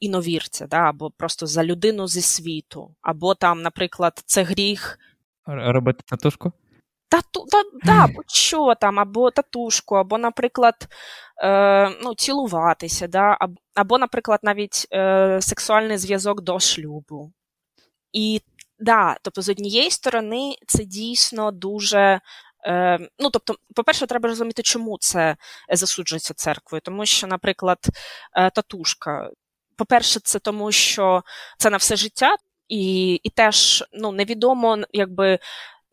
іновірця, да, або просто за людину зі світу, або там, наприклад, це гріх. Робити татушку? Тату, та, да, що там, або татушку, або, наприклад, е, ну, цілуватися, да, або, або наприклад, навіть е, сексуальний зв'язок до шлюбу. І да, тобто, з однієї сторони, це дійсно дуже. Е, ну, тобто, по-перше, треба розуміти, чому це засуджується церквою. Тому що, наприклад, е, татушка. По-перше, це тому, що це на все життя, і і теж ну, невідомо, якби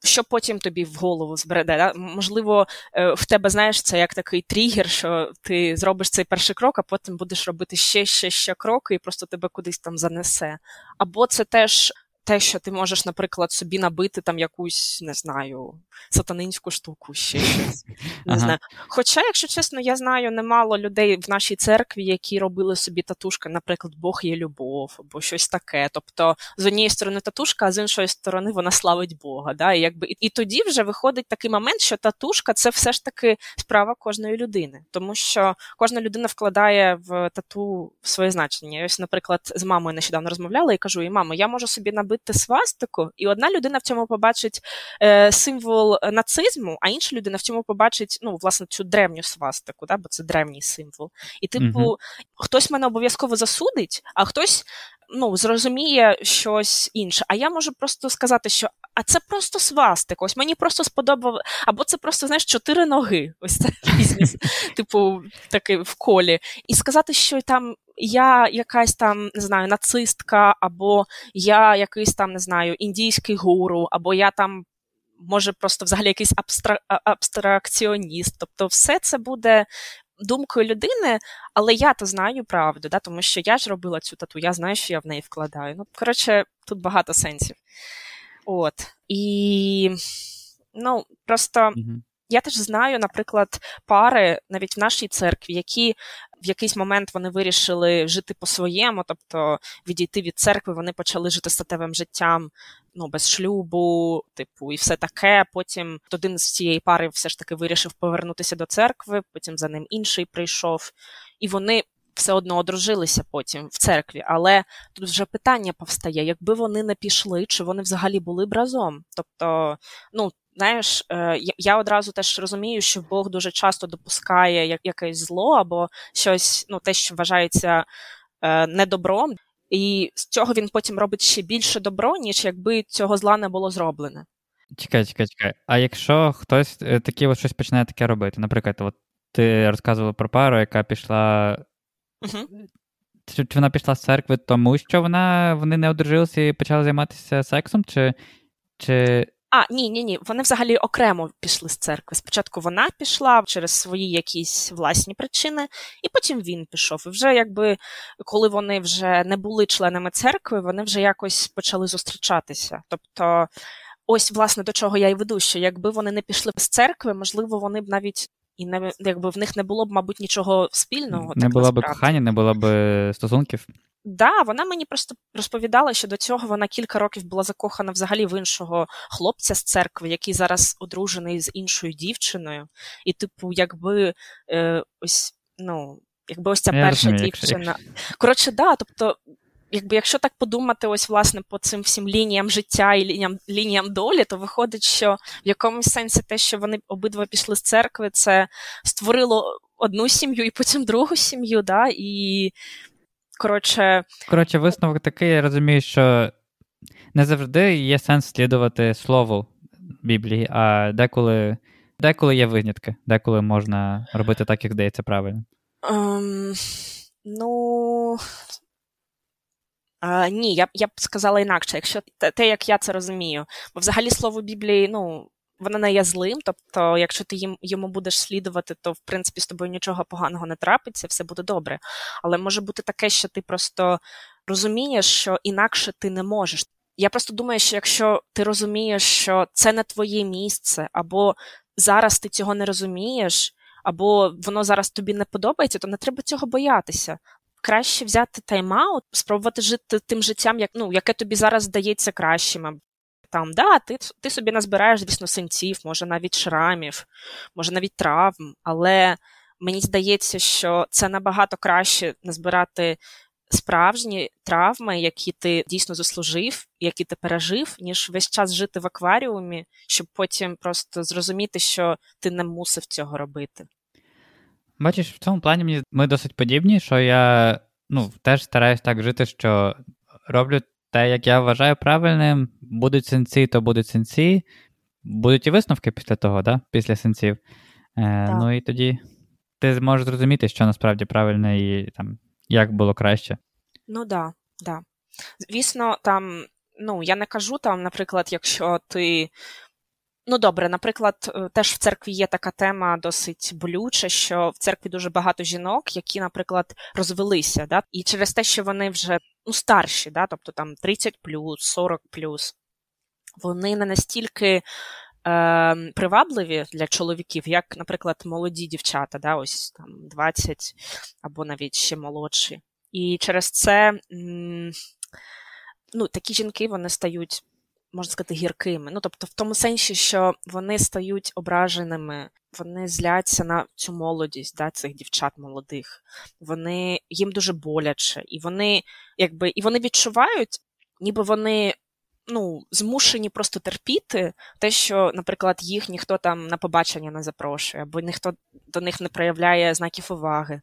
що потім тобі в голову збереде. Да? Можливо, е, в тебе, знаєш, це як такий тригер, що ти зробиш цей перший крок, а потім будеш робити ще, ще, ще кроки, і просто тебе кудись там занесе. Або це теж те, що ти можеш, наприклад, собі набити там якусь, не знаю, сатанинську штуку, ще щось. Не ага. знаю. Хоча, якщо чесно, я знаю немало людей в нашій церкві, які робили собі татушки, наприклад, Бог є любов або щось таке. Тобто, з однієї сторони татушка, а з іншої сторони вона славить Бога. Да? І, якби, і, і тоді вже виходить такий момент, що татушка це все ж таки справа кожної людини, тому що кожна людина вкладає в тату своє значення. Я ось, наприклад, з мамою нещодавно розмовляла і кажу: їй, мамо, я можу собі набити робити свастику, і одна людина в цьому побачить е, символ нацизму, а інша людина в цьому побачить ну, власне, цю древню свастику, да, бо це древній символ. І, типу, угу. хтось мене обов'язково засудить, а хтось ну, зрозуміє щось інше. А я можу просто сказати, що. А це просто свастик. Ось мені просто сподобав, або це просто, знаєш, чотири ноги. Ось це бізнес, типу, такий в колі. І сказати, що там я якась там не знаю, нацистка, або я якийсь там не знаю, індійський гуру, або я там. Може, просто взагалі якийсь абстра... абстракціоніст. Тобто, все це буде думкою людини, але я то знаю правду, да, тому що я ж робила цю тату, я знаю, що я в неї вкладаю. Ну, коротше, тут багато сенсів. От. І ну, просто. Mm-hmm. Я теж знаю, наприклад, пари навіть в нашій церкві, які в якийсь момент вони вирішили жити по-своєму, тобто відійти від церкви, вони почали жити статевим життям ну, без шлюбу, типу, і все таке. Потім один з цієї пари все ж таки вирішив повернутися до церкви, потім за ним інший прийшов. І вони все одно одружилися потім в церкві. Але тут вже питання повстає: якби вони не пішли, чи вони взагалі були б разом? Тобто, ну. Знаєш, е, я одразу теж розумію, що Бог дуже часто допускає якесь зло або щось, ну, те, що вважається е, недобром, і з цього він потім робить ще більше добро, ніж якби цього зла не було зроблене. Чекай, чекай, чекай. А якщо хтось е, таке от щось починає таке робити, наприклад, от ти розказувала про пару, яка пішла. Угу. Чи, чи вона пішла з церкви, тому що вона вони не одружилися і почали займатися сексом? Чи, чи а, ні, ні, ні. Вони взагалі окремо пішли з церкви. Спочатку вона пішла через свої якісь власні причини, і потім він пішов. І вже якби коли вони вже не були членами церкви, вони вже якось почали зустрічатися. Тобто, ось, власне, до чого я й веду, що якби вони не пішли з церкви, можливо, вони б навіть. І не якби в них не було б, мабуть, нічого спільного. Не так, було б кохання, не було б стосунків. Да, вона мені просто розповідала, що до цього вона кілька років була закохана взагалі в іншого хлопця з церкви, який зараз одружений з іншою дівчиною. І, типу, якби е, ось, ну, якби ось ця Я перша розумію, дівчина. Якщо... Коротше, да, тобто. Якби якщо так подумати, ось власне по цим всім лініям життя і лініям лініям долі, то виходить, що в якомусь сенсі те, що вони обидва пішли з церкви, це створило одну сім'ю і потім другу сім'ю, да, і Коротше, Коротше, висновок такий, я розумію, що не завжди є сенс слідувати слову Біблії, а деколи деколи є винятки, деколи можна робити так, як здається правильно. Um, ну. А, Ні, я я б сказала інакше, якщо те, те, як я це розумію. Бо взагалі слово Біблії, ну, воно не є злим, тобто, якщо ти їм йому будеш слідувати, то в принципі з тобою нічого поганого не трапиться, все буде добре. Але може бути таке, що ти просто розумієш, що інакше ти не можеш. Я просто думаю, що якщо ти розумієш, що це не твоє місце, або зараз ти цього не розумієш, або воно зараз тобі не подобається, то не треба цього боятися. Краще взяти тайм-аут, спробувати жити тим життям, як ну, яке тобі зараз здається кращим, там, да, ти ти собі назбираєш, звісно, синців, може навіть шрамів, може навіть травм, але мені здається, що це набагато краще назбирати справжні травми, які ти дійсно заслужив, які ти пережив, ніж весь час жити в акваріумі, щоб потім просто зрозуміти, що ти не мусив цього робити. Бачиш, в цьому плані ми досить подібні, що я ну, теж стараюсь так жити, що роблю те, як я вважаю правильним, будуть сенці, то будуть сенці. Будуть і висновки після того, да? після сенців. Е, Ну і тоді ти зможеш зрозуміти, що насправді правильно і там, як було краще. Ну да, да. Звісно, там, ну, я не кажу там, наприклад, якщо ти. Ну, добре, наприклад, е, теж в церкві є така тема досить болюча, що в церкві дуже багато жінок, які, наприклад, розвелися, да? і через те, що вони вже ну, старші, да? тобто там 30 40 вони не настільки е, привабливі для чоловіків, як, наприклад, молоді дівчата, да? ось там 20 або навіть ще молодші. І через це ну, такі жінки вони стають можна сказати, гіркими. Ну, тобто, в тому сенсі, що вони стають ображеними, вони зляться на цю молодість, да, цих дівчат молодих. Вони їм дуже боляче, і вони якби і вони відчувають, ніби вони. Ну, змушені просто терпіти те, що, наприклад, їх ніхто там на побачення не запрошує, або ніхто до них не проявляє знаків уваги.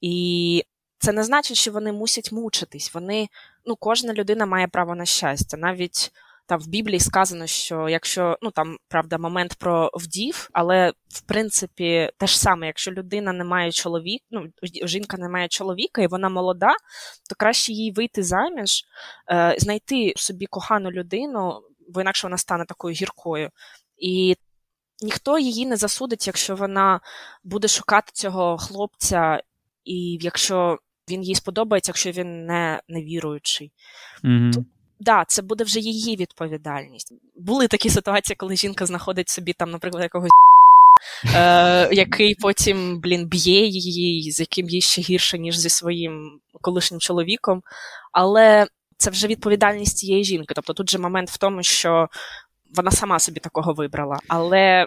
І це не значить, що вони мусять мучитись. Вони, ну, кожна людина має право на щастя. Навіть там в Біблії сказано, що якщо ну там правда момент про вдів, але в принципі те ж саме, якщо людина не має чоловіка, ну жінка не має чоловіка і вона молода, то краще їй вийти заміж, е, знайти собі кохану людину, бо інакше вона стане такою гіркою. І ніхто її не засудить, якщо вона буде шукати цього хлопця, і якщо він їй сподобається, якщо він не, не віруючий. Mm-hmm да, це буде вже її відповідальність. Були такі ситуації, коли жінка знаходить собі там, наприклад, якогось е, який потім, блін, б'є її, з яким їй ще гірше, ніж зі своїм колишнім чоловіком. Але це вже відповідальність цієї жінки. Тобто тут же момент в тому, що вона сама собі такого вибрала. Але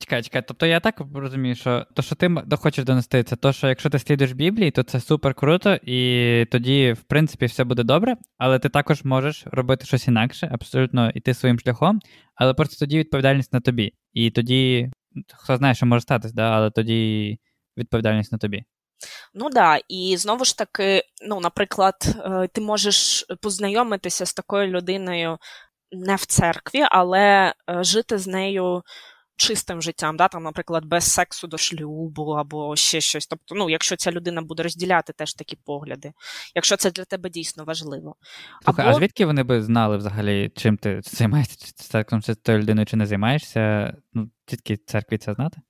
Чекай, чекай, тобто я так розумію, що то, що ти хочеш донести, це то, що якщо ти слідуєш Біблії, то це супер круто, і тоді, в принципі, все буде добре, але ти також можеш робити щось інакше, абсолютно йти своїм шляхом, але просто тоді відповідальність на тобі. І тоді, хто знає, що може статись, да, але тоді відповідальність на тобі. Ну да, і знову ж таки, ну, наприклад, е, ти можеш познайомитися з такою людиною не в церкві, але е, жити з нею чистим життям, да, там, наприклад, без сексу до шлюбу або ще щось. Тобто, ну, якщо ця людина буде розділяти теж такі погляди, якщо це для тебе дійсно важливо. Слухай, або... А звідки вони би знали взагалі, чим ти займаєшся сексом з тою людиною, чи не займаєшся? Ну, звідки церкві це знати?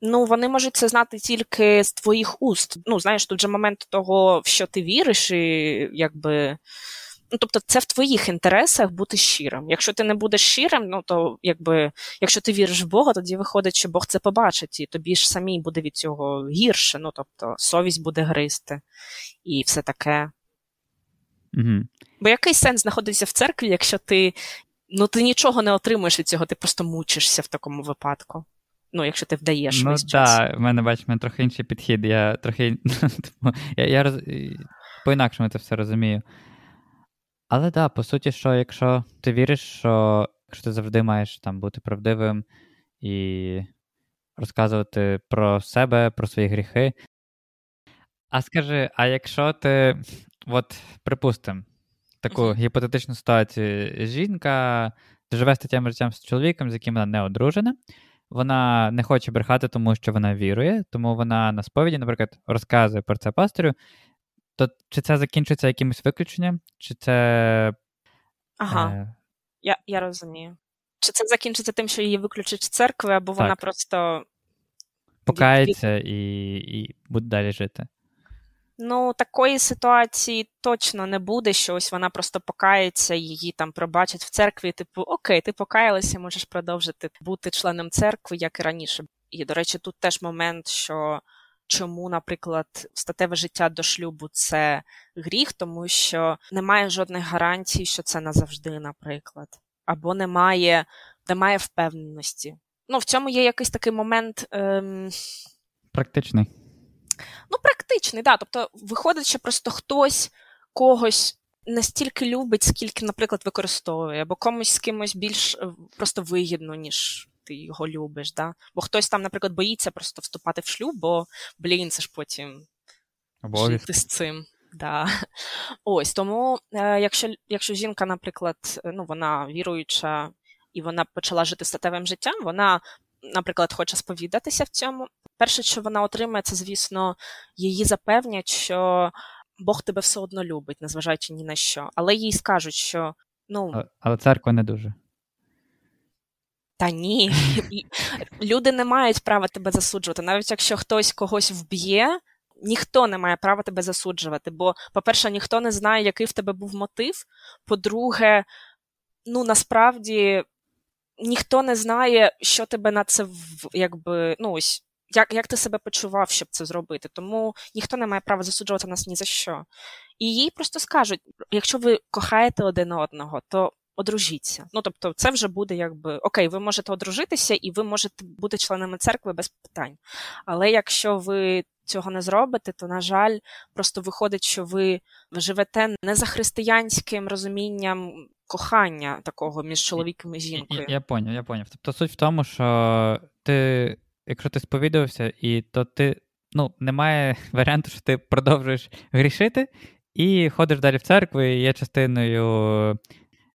Ну, вони можуть це знати тільки з твоїх уст. Ну, знаєш, тут же момент того, в що ти віриш, і якби. Ну, тобто, це в твоїх інтересах бути щирим. Якщо ти не будеш щирим, ну то якби якщо ти віриш в Бога, тоді виходить, що Бог це побачить, і тобі ж самій буде від цього гірше. Ну тобто, совість буде гризти і все таке. Угу. Бо який сенс знаходитися в церкві, якщо ти ну, ти нічого не отримуєш від цього, ти просто мучишся в такому випадку. Ну, якщо ти вдаєш ну, весь час. Так, в мене бачиш, в мене трохи інший підхід. Я трохи я, я роз... по-інакшому це все розумію. Але так, да, по суті, що якщо ти віриш, що якщо ти завжди маєш там бути правдивим і розказувати про себе, про свої гріхи. А скажи, а якщо ти, от, припустимо, таку uh-huh. гіпотетичну ситуацію, жінка живе з тим життям з чоловіком, з яким вона не одружена, вона не хоче брехати, тому що вона вірує, тому вона на сповіді, наприклад, розказує про це пасторю, то чи це закінчиться якимось виключенням, чи це. Ага, е... я я розумію. Чи це закінчиться тим, що її виключать з церкви, або так. вона просто. Покається від... і, і буде далі жити. Ну, такої ситуації точно не буде, що ось вона просто покається, її там пробачать в церкві, типу, окей, ти покаялася, можеш продовжити бути членом церкви, як і раніше. І, до речі, тут теж момент, що чому, наприклад, статеве життя до шлюбу це гріх, тому що немає жодних гарантій, що це назавжди, наприклад, або немає немає впевненості. Ну, в цьому є якийсь такий момент. Ем... Практичний. Ну, практичний, так. Да. Тобто, виходить, що просто хтось когось настільки любить, скільки, наприклад, використовує, або комусь з кимось більш е, просто вигідно, ніж ти його любиш. Да? Бо хтось там, наприклад, боїться просто вступати в шлюб, бо, блін, це ж потім жити з цим. Да. Ось тому, е, якщо якщо жінка, наприклад, ну, вона віруюча і вона почала жити статевим життям, вона, наприклад, хоче сповідатися в цьому. Перше, що вона отримає, це, звісно, її запевнять, що Бог тебе все одно любить, незважаючи ні на що. Але їй скажуть, що. ну... Але церква не дуже. Та ні, люди не мають права тебе засуджувати. Навіть якщо хтось когось вб'є, ніхто не має права тебе засуджувати. Бо, по-перше, ніхто не знає, який в тебе був мотив. По-друге, ну насправді ніхто не знає, що тебе на це якби, ну ось. Як як ти себе почував, щоб це зробити? Тому ніхто не має права засуджувати нас ні за що. І їй просто скажуть: якщо ви кохаєте один одного, то одружіться. Ну тобто, це вже буде якби окей, ви можете одружитися і ви можете бути членами церкви без питань. Але якщо ви цього не зробите, то, на жаль, просто виходить, що ви живете не за християнським розумінням кохання такого між чоловіком і жінкою. Я, я поняв, я поняв. Тобто суть в тому, що ти, якщо ти сповідувався, і то ти. Ну, немає варіанту, що ти продовжуєш грішити і ходиш далі в церкву, і є частиною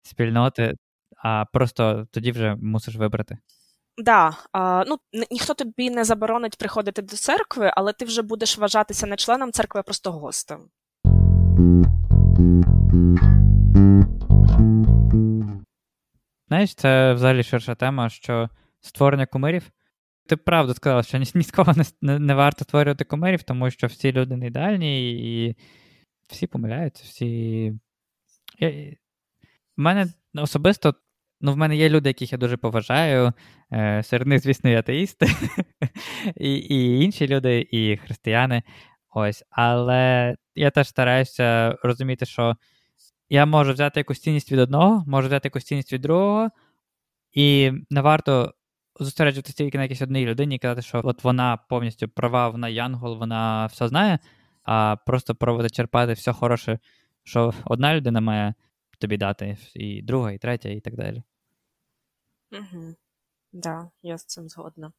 спільноти, а просто тоді вже мусиш вибрати. Да, а, ну ніхто тобі не заборонить приходити до церкви, але ти вже будеш вважатися не членом церкви, а просто гостем. Знаєш, це взагалі ширша тема, що створення кумирів. Ти правду сказала, що ні, ні з кого не, не, не варто створювати кумирів, тому що всі люди не ідеальні і всі помиляються, всі. У мене особисто, ну, в мене є люди, яких я дуже поважаю. Е, Серед них, звісно, і атеїсти, і і інші люди, і християни. Ось, Але я теж стараюся розуміти, що я можу взяти якусь цінність від одного, можу взяти якусь цінність від другого, і не варто зосереджуватися тільки на якійсь одній людині і казати, що от вона повністю права, вона янгол, вона все знає, а просто пробувати черпати все хороше, що одна людина має тобі дати, і друга, і третя, і так далі. Угу. Да, я з цим згодна.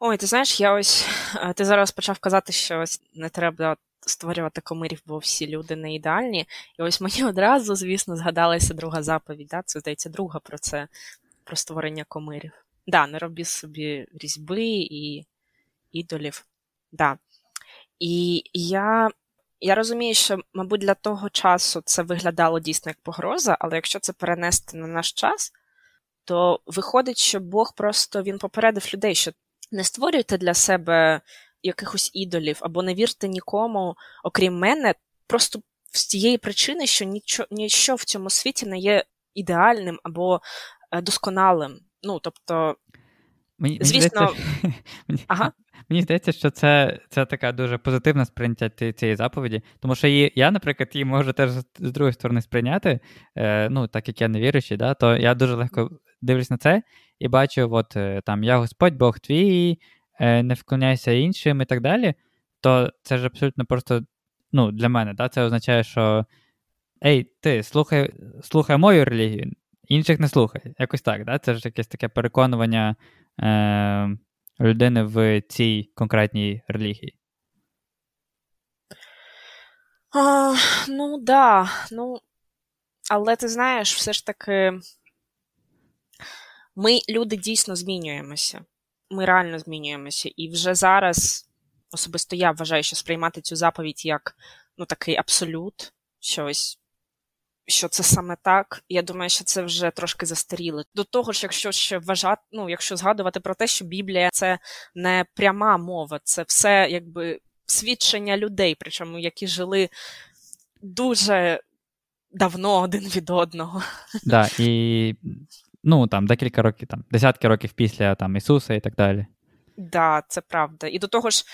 Ой, ти знаєш, я ось ти зараз почав казати, що ось не треба створювати комирів, бо всі люди не ідеальні. І ось мені одразу, звісно, згадалася друга заповідь. Да? Це здається, друга про це, про створення комирів. Да, не роби собі різьби і ідолів. Да. І я я розумію, що, мабуть, для того часу це виглядало дійсно як погроза, але якщо це перенести на наш час, то виходить, що Бог просто він попередив людей, що не створюйте для себе якихось ідолів або не вірте нікому, окрім мене, просто з тієї причини, що нічого, нічого в цьому світі не є ідеальним або е, досконалим. Ну, тобто, мені, звісно, мені ага. Мені здається, що це це така дуже позитивна сприйняття цієї заповіді, тому що її, я, наприклад, її можу теж з другої сторони сприйняти, е, ну, так як я не віруючий, да, то я дуже легко дивлюсь на це і бачу, от е, там я Господь, Бог твій, е, не вклоняйся іншим і так далі, то це ж абсолютно просто ну, для мене, да, це означає, що ей, ти слухай слухай мою релігію, інших не слухай. Якось так, да? Це ж якесь таке переконування е, людини в цій конкретній релігії. А, Ну, да. Ну, але ти знаєш, все ж таки, ми, люди, дійсно змінюємося. Ми реально змінюємося. І вже зараз, особисто я вважаю, що сприймати цю заповідь як ну, такий абсолют, щось що це саме так. Я думаю, що це вже трошки застаріло. До того ж, якщо ще вважати, ну якщо згадувати про те, що Біблія це не пряма мова, це все якби свідчення людей, причому які жили дуже давно один від одного. Да, і ну там декілька років, там десятки років після там Ісуса і так далі. Да, це правда. І до того ж,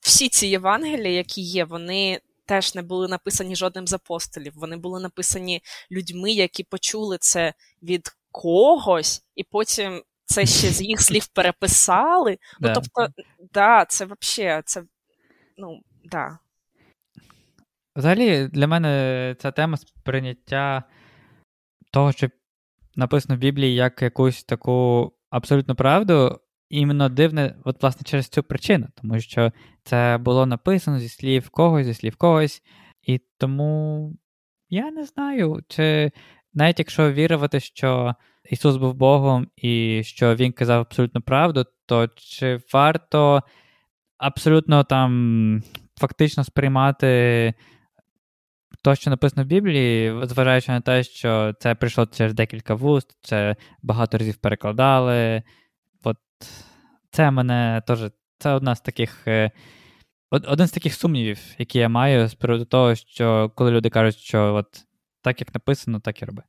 всі ці Євангелії, які є, вони теж не були написані жодним з апостолів. Вони були написані людьми, які почули це від когось, і потім це ще з їх слів переписали. Ну, тобто, да, це взагалі, це, ну, да. Взагалі, для мене ця тема сприйняття того, що написано в Біблії як якусь таку абсолютну правду, іменно дивне, от, власне, через цю причину, тому що це було написано зі слів когось, зі слів когось. І тому я не знаю, чи навіть якщо вірувати, що Ісус був Богом і що Він казав абсолютну правду, то чи варто абсолютно там фактично сприймати то, що написано в Біблії, зважаючи на те, що це прийшло через декілька вуст, це багато разів перекладали. От це мене теж це одна з таких. Е, один з таких сумнівів, які я маю з приводу того, що коли люди кажуть, що от так як написано, так і роби.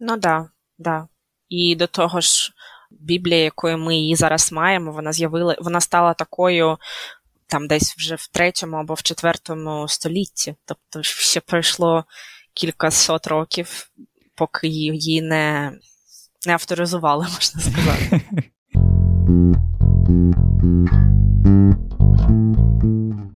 Ну да, да. І до того ж, Біблія, якою ми її зараз маємо, вона з'явила, вона стала такою там десь вже в третьому або в четвертому столітті. Тобто ще пройшло кілька сот років, поки її не, не авторизували, можна сказати.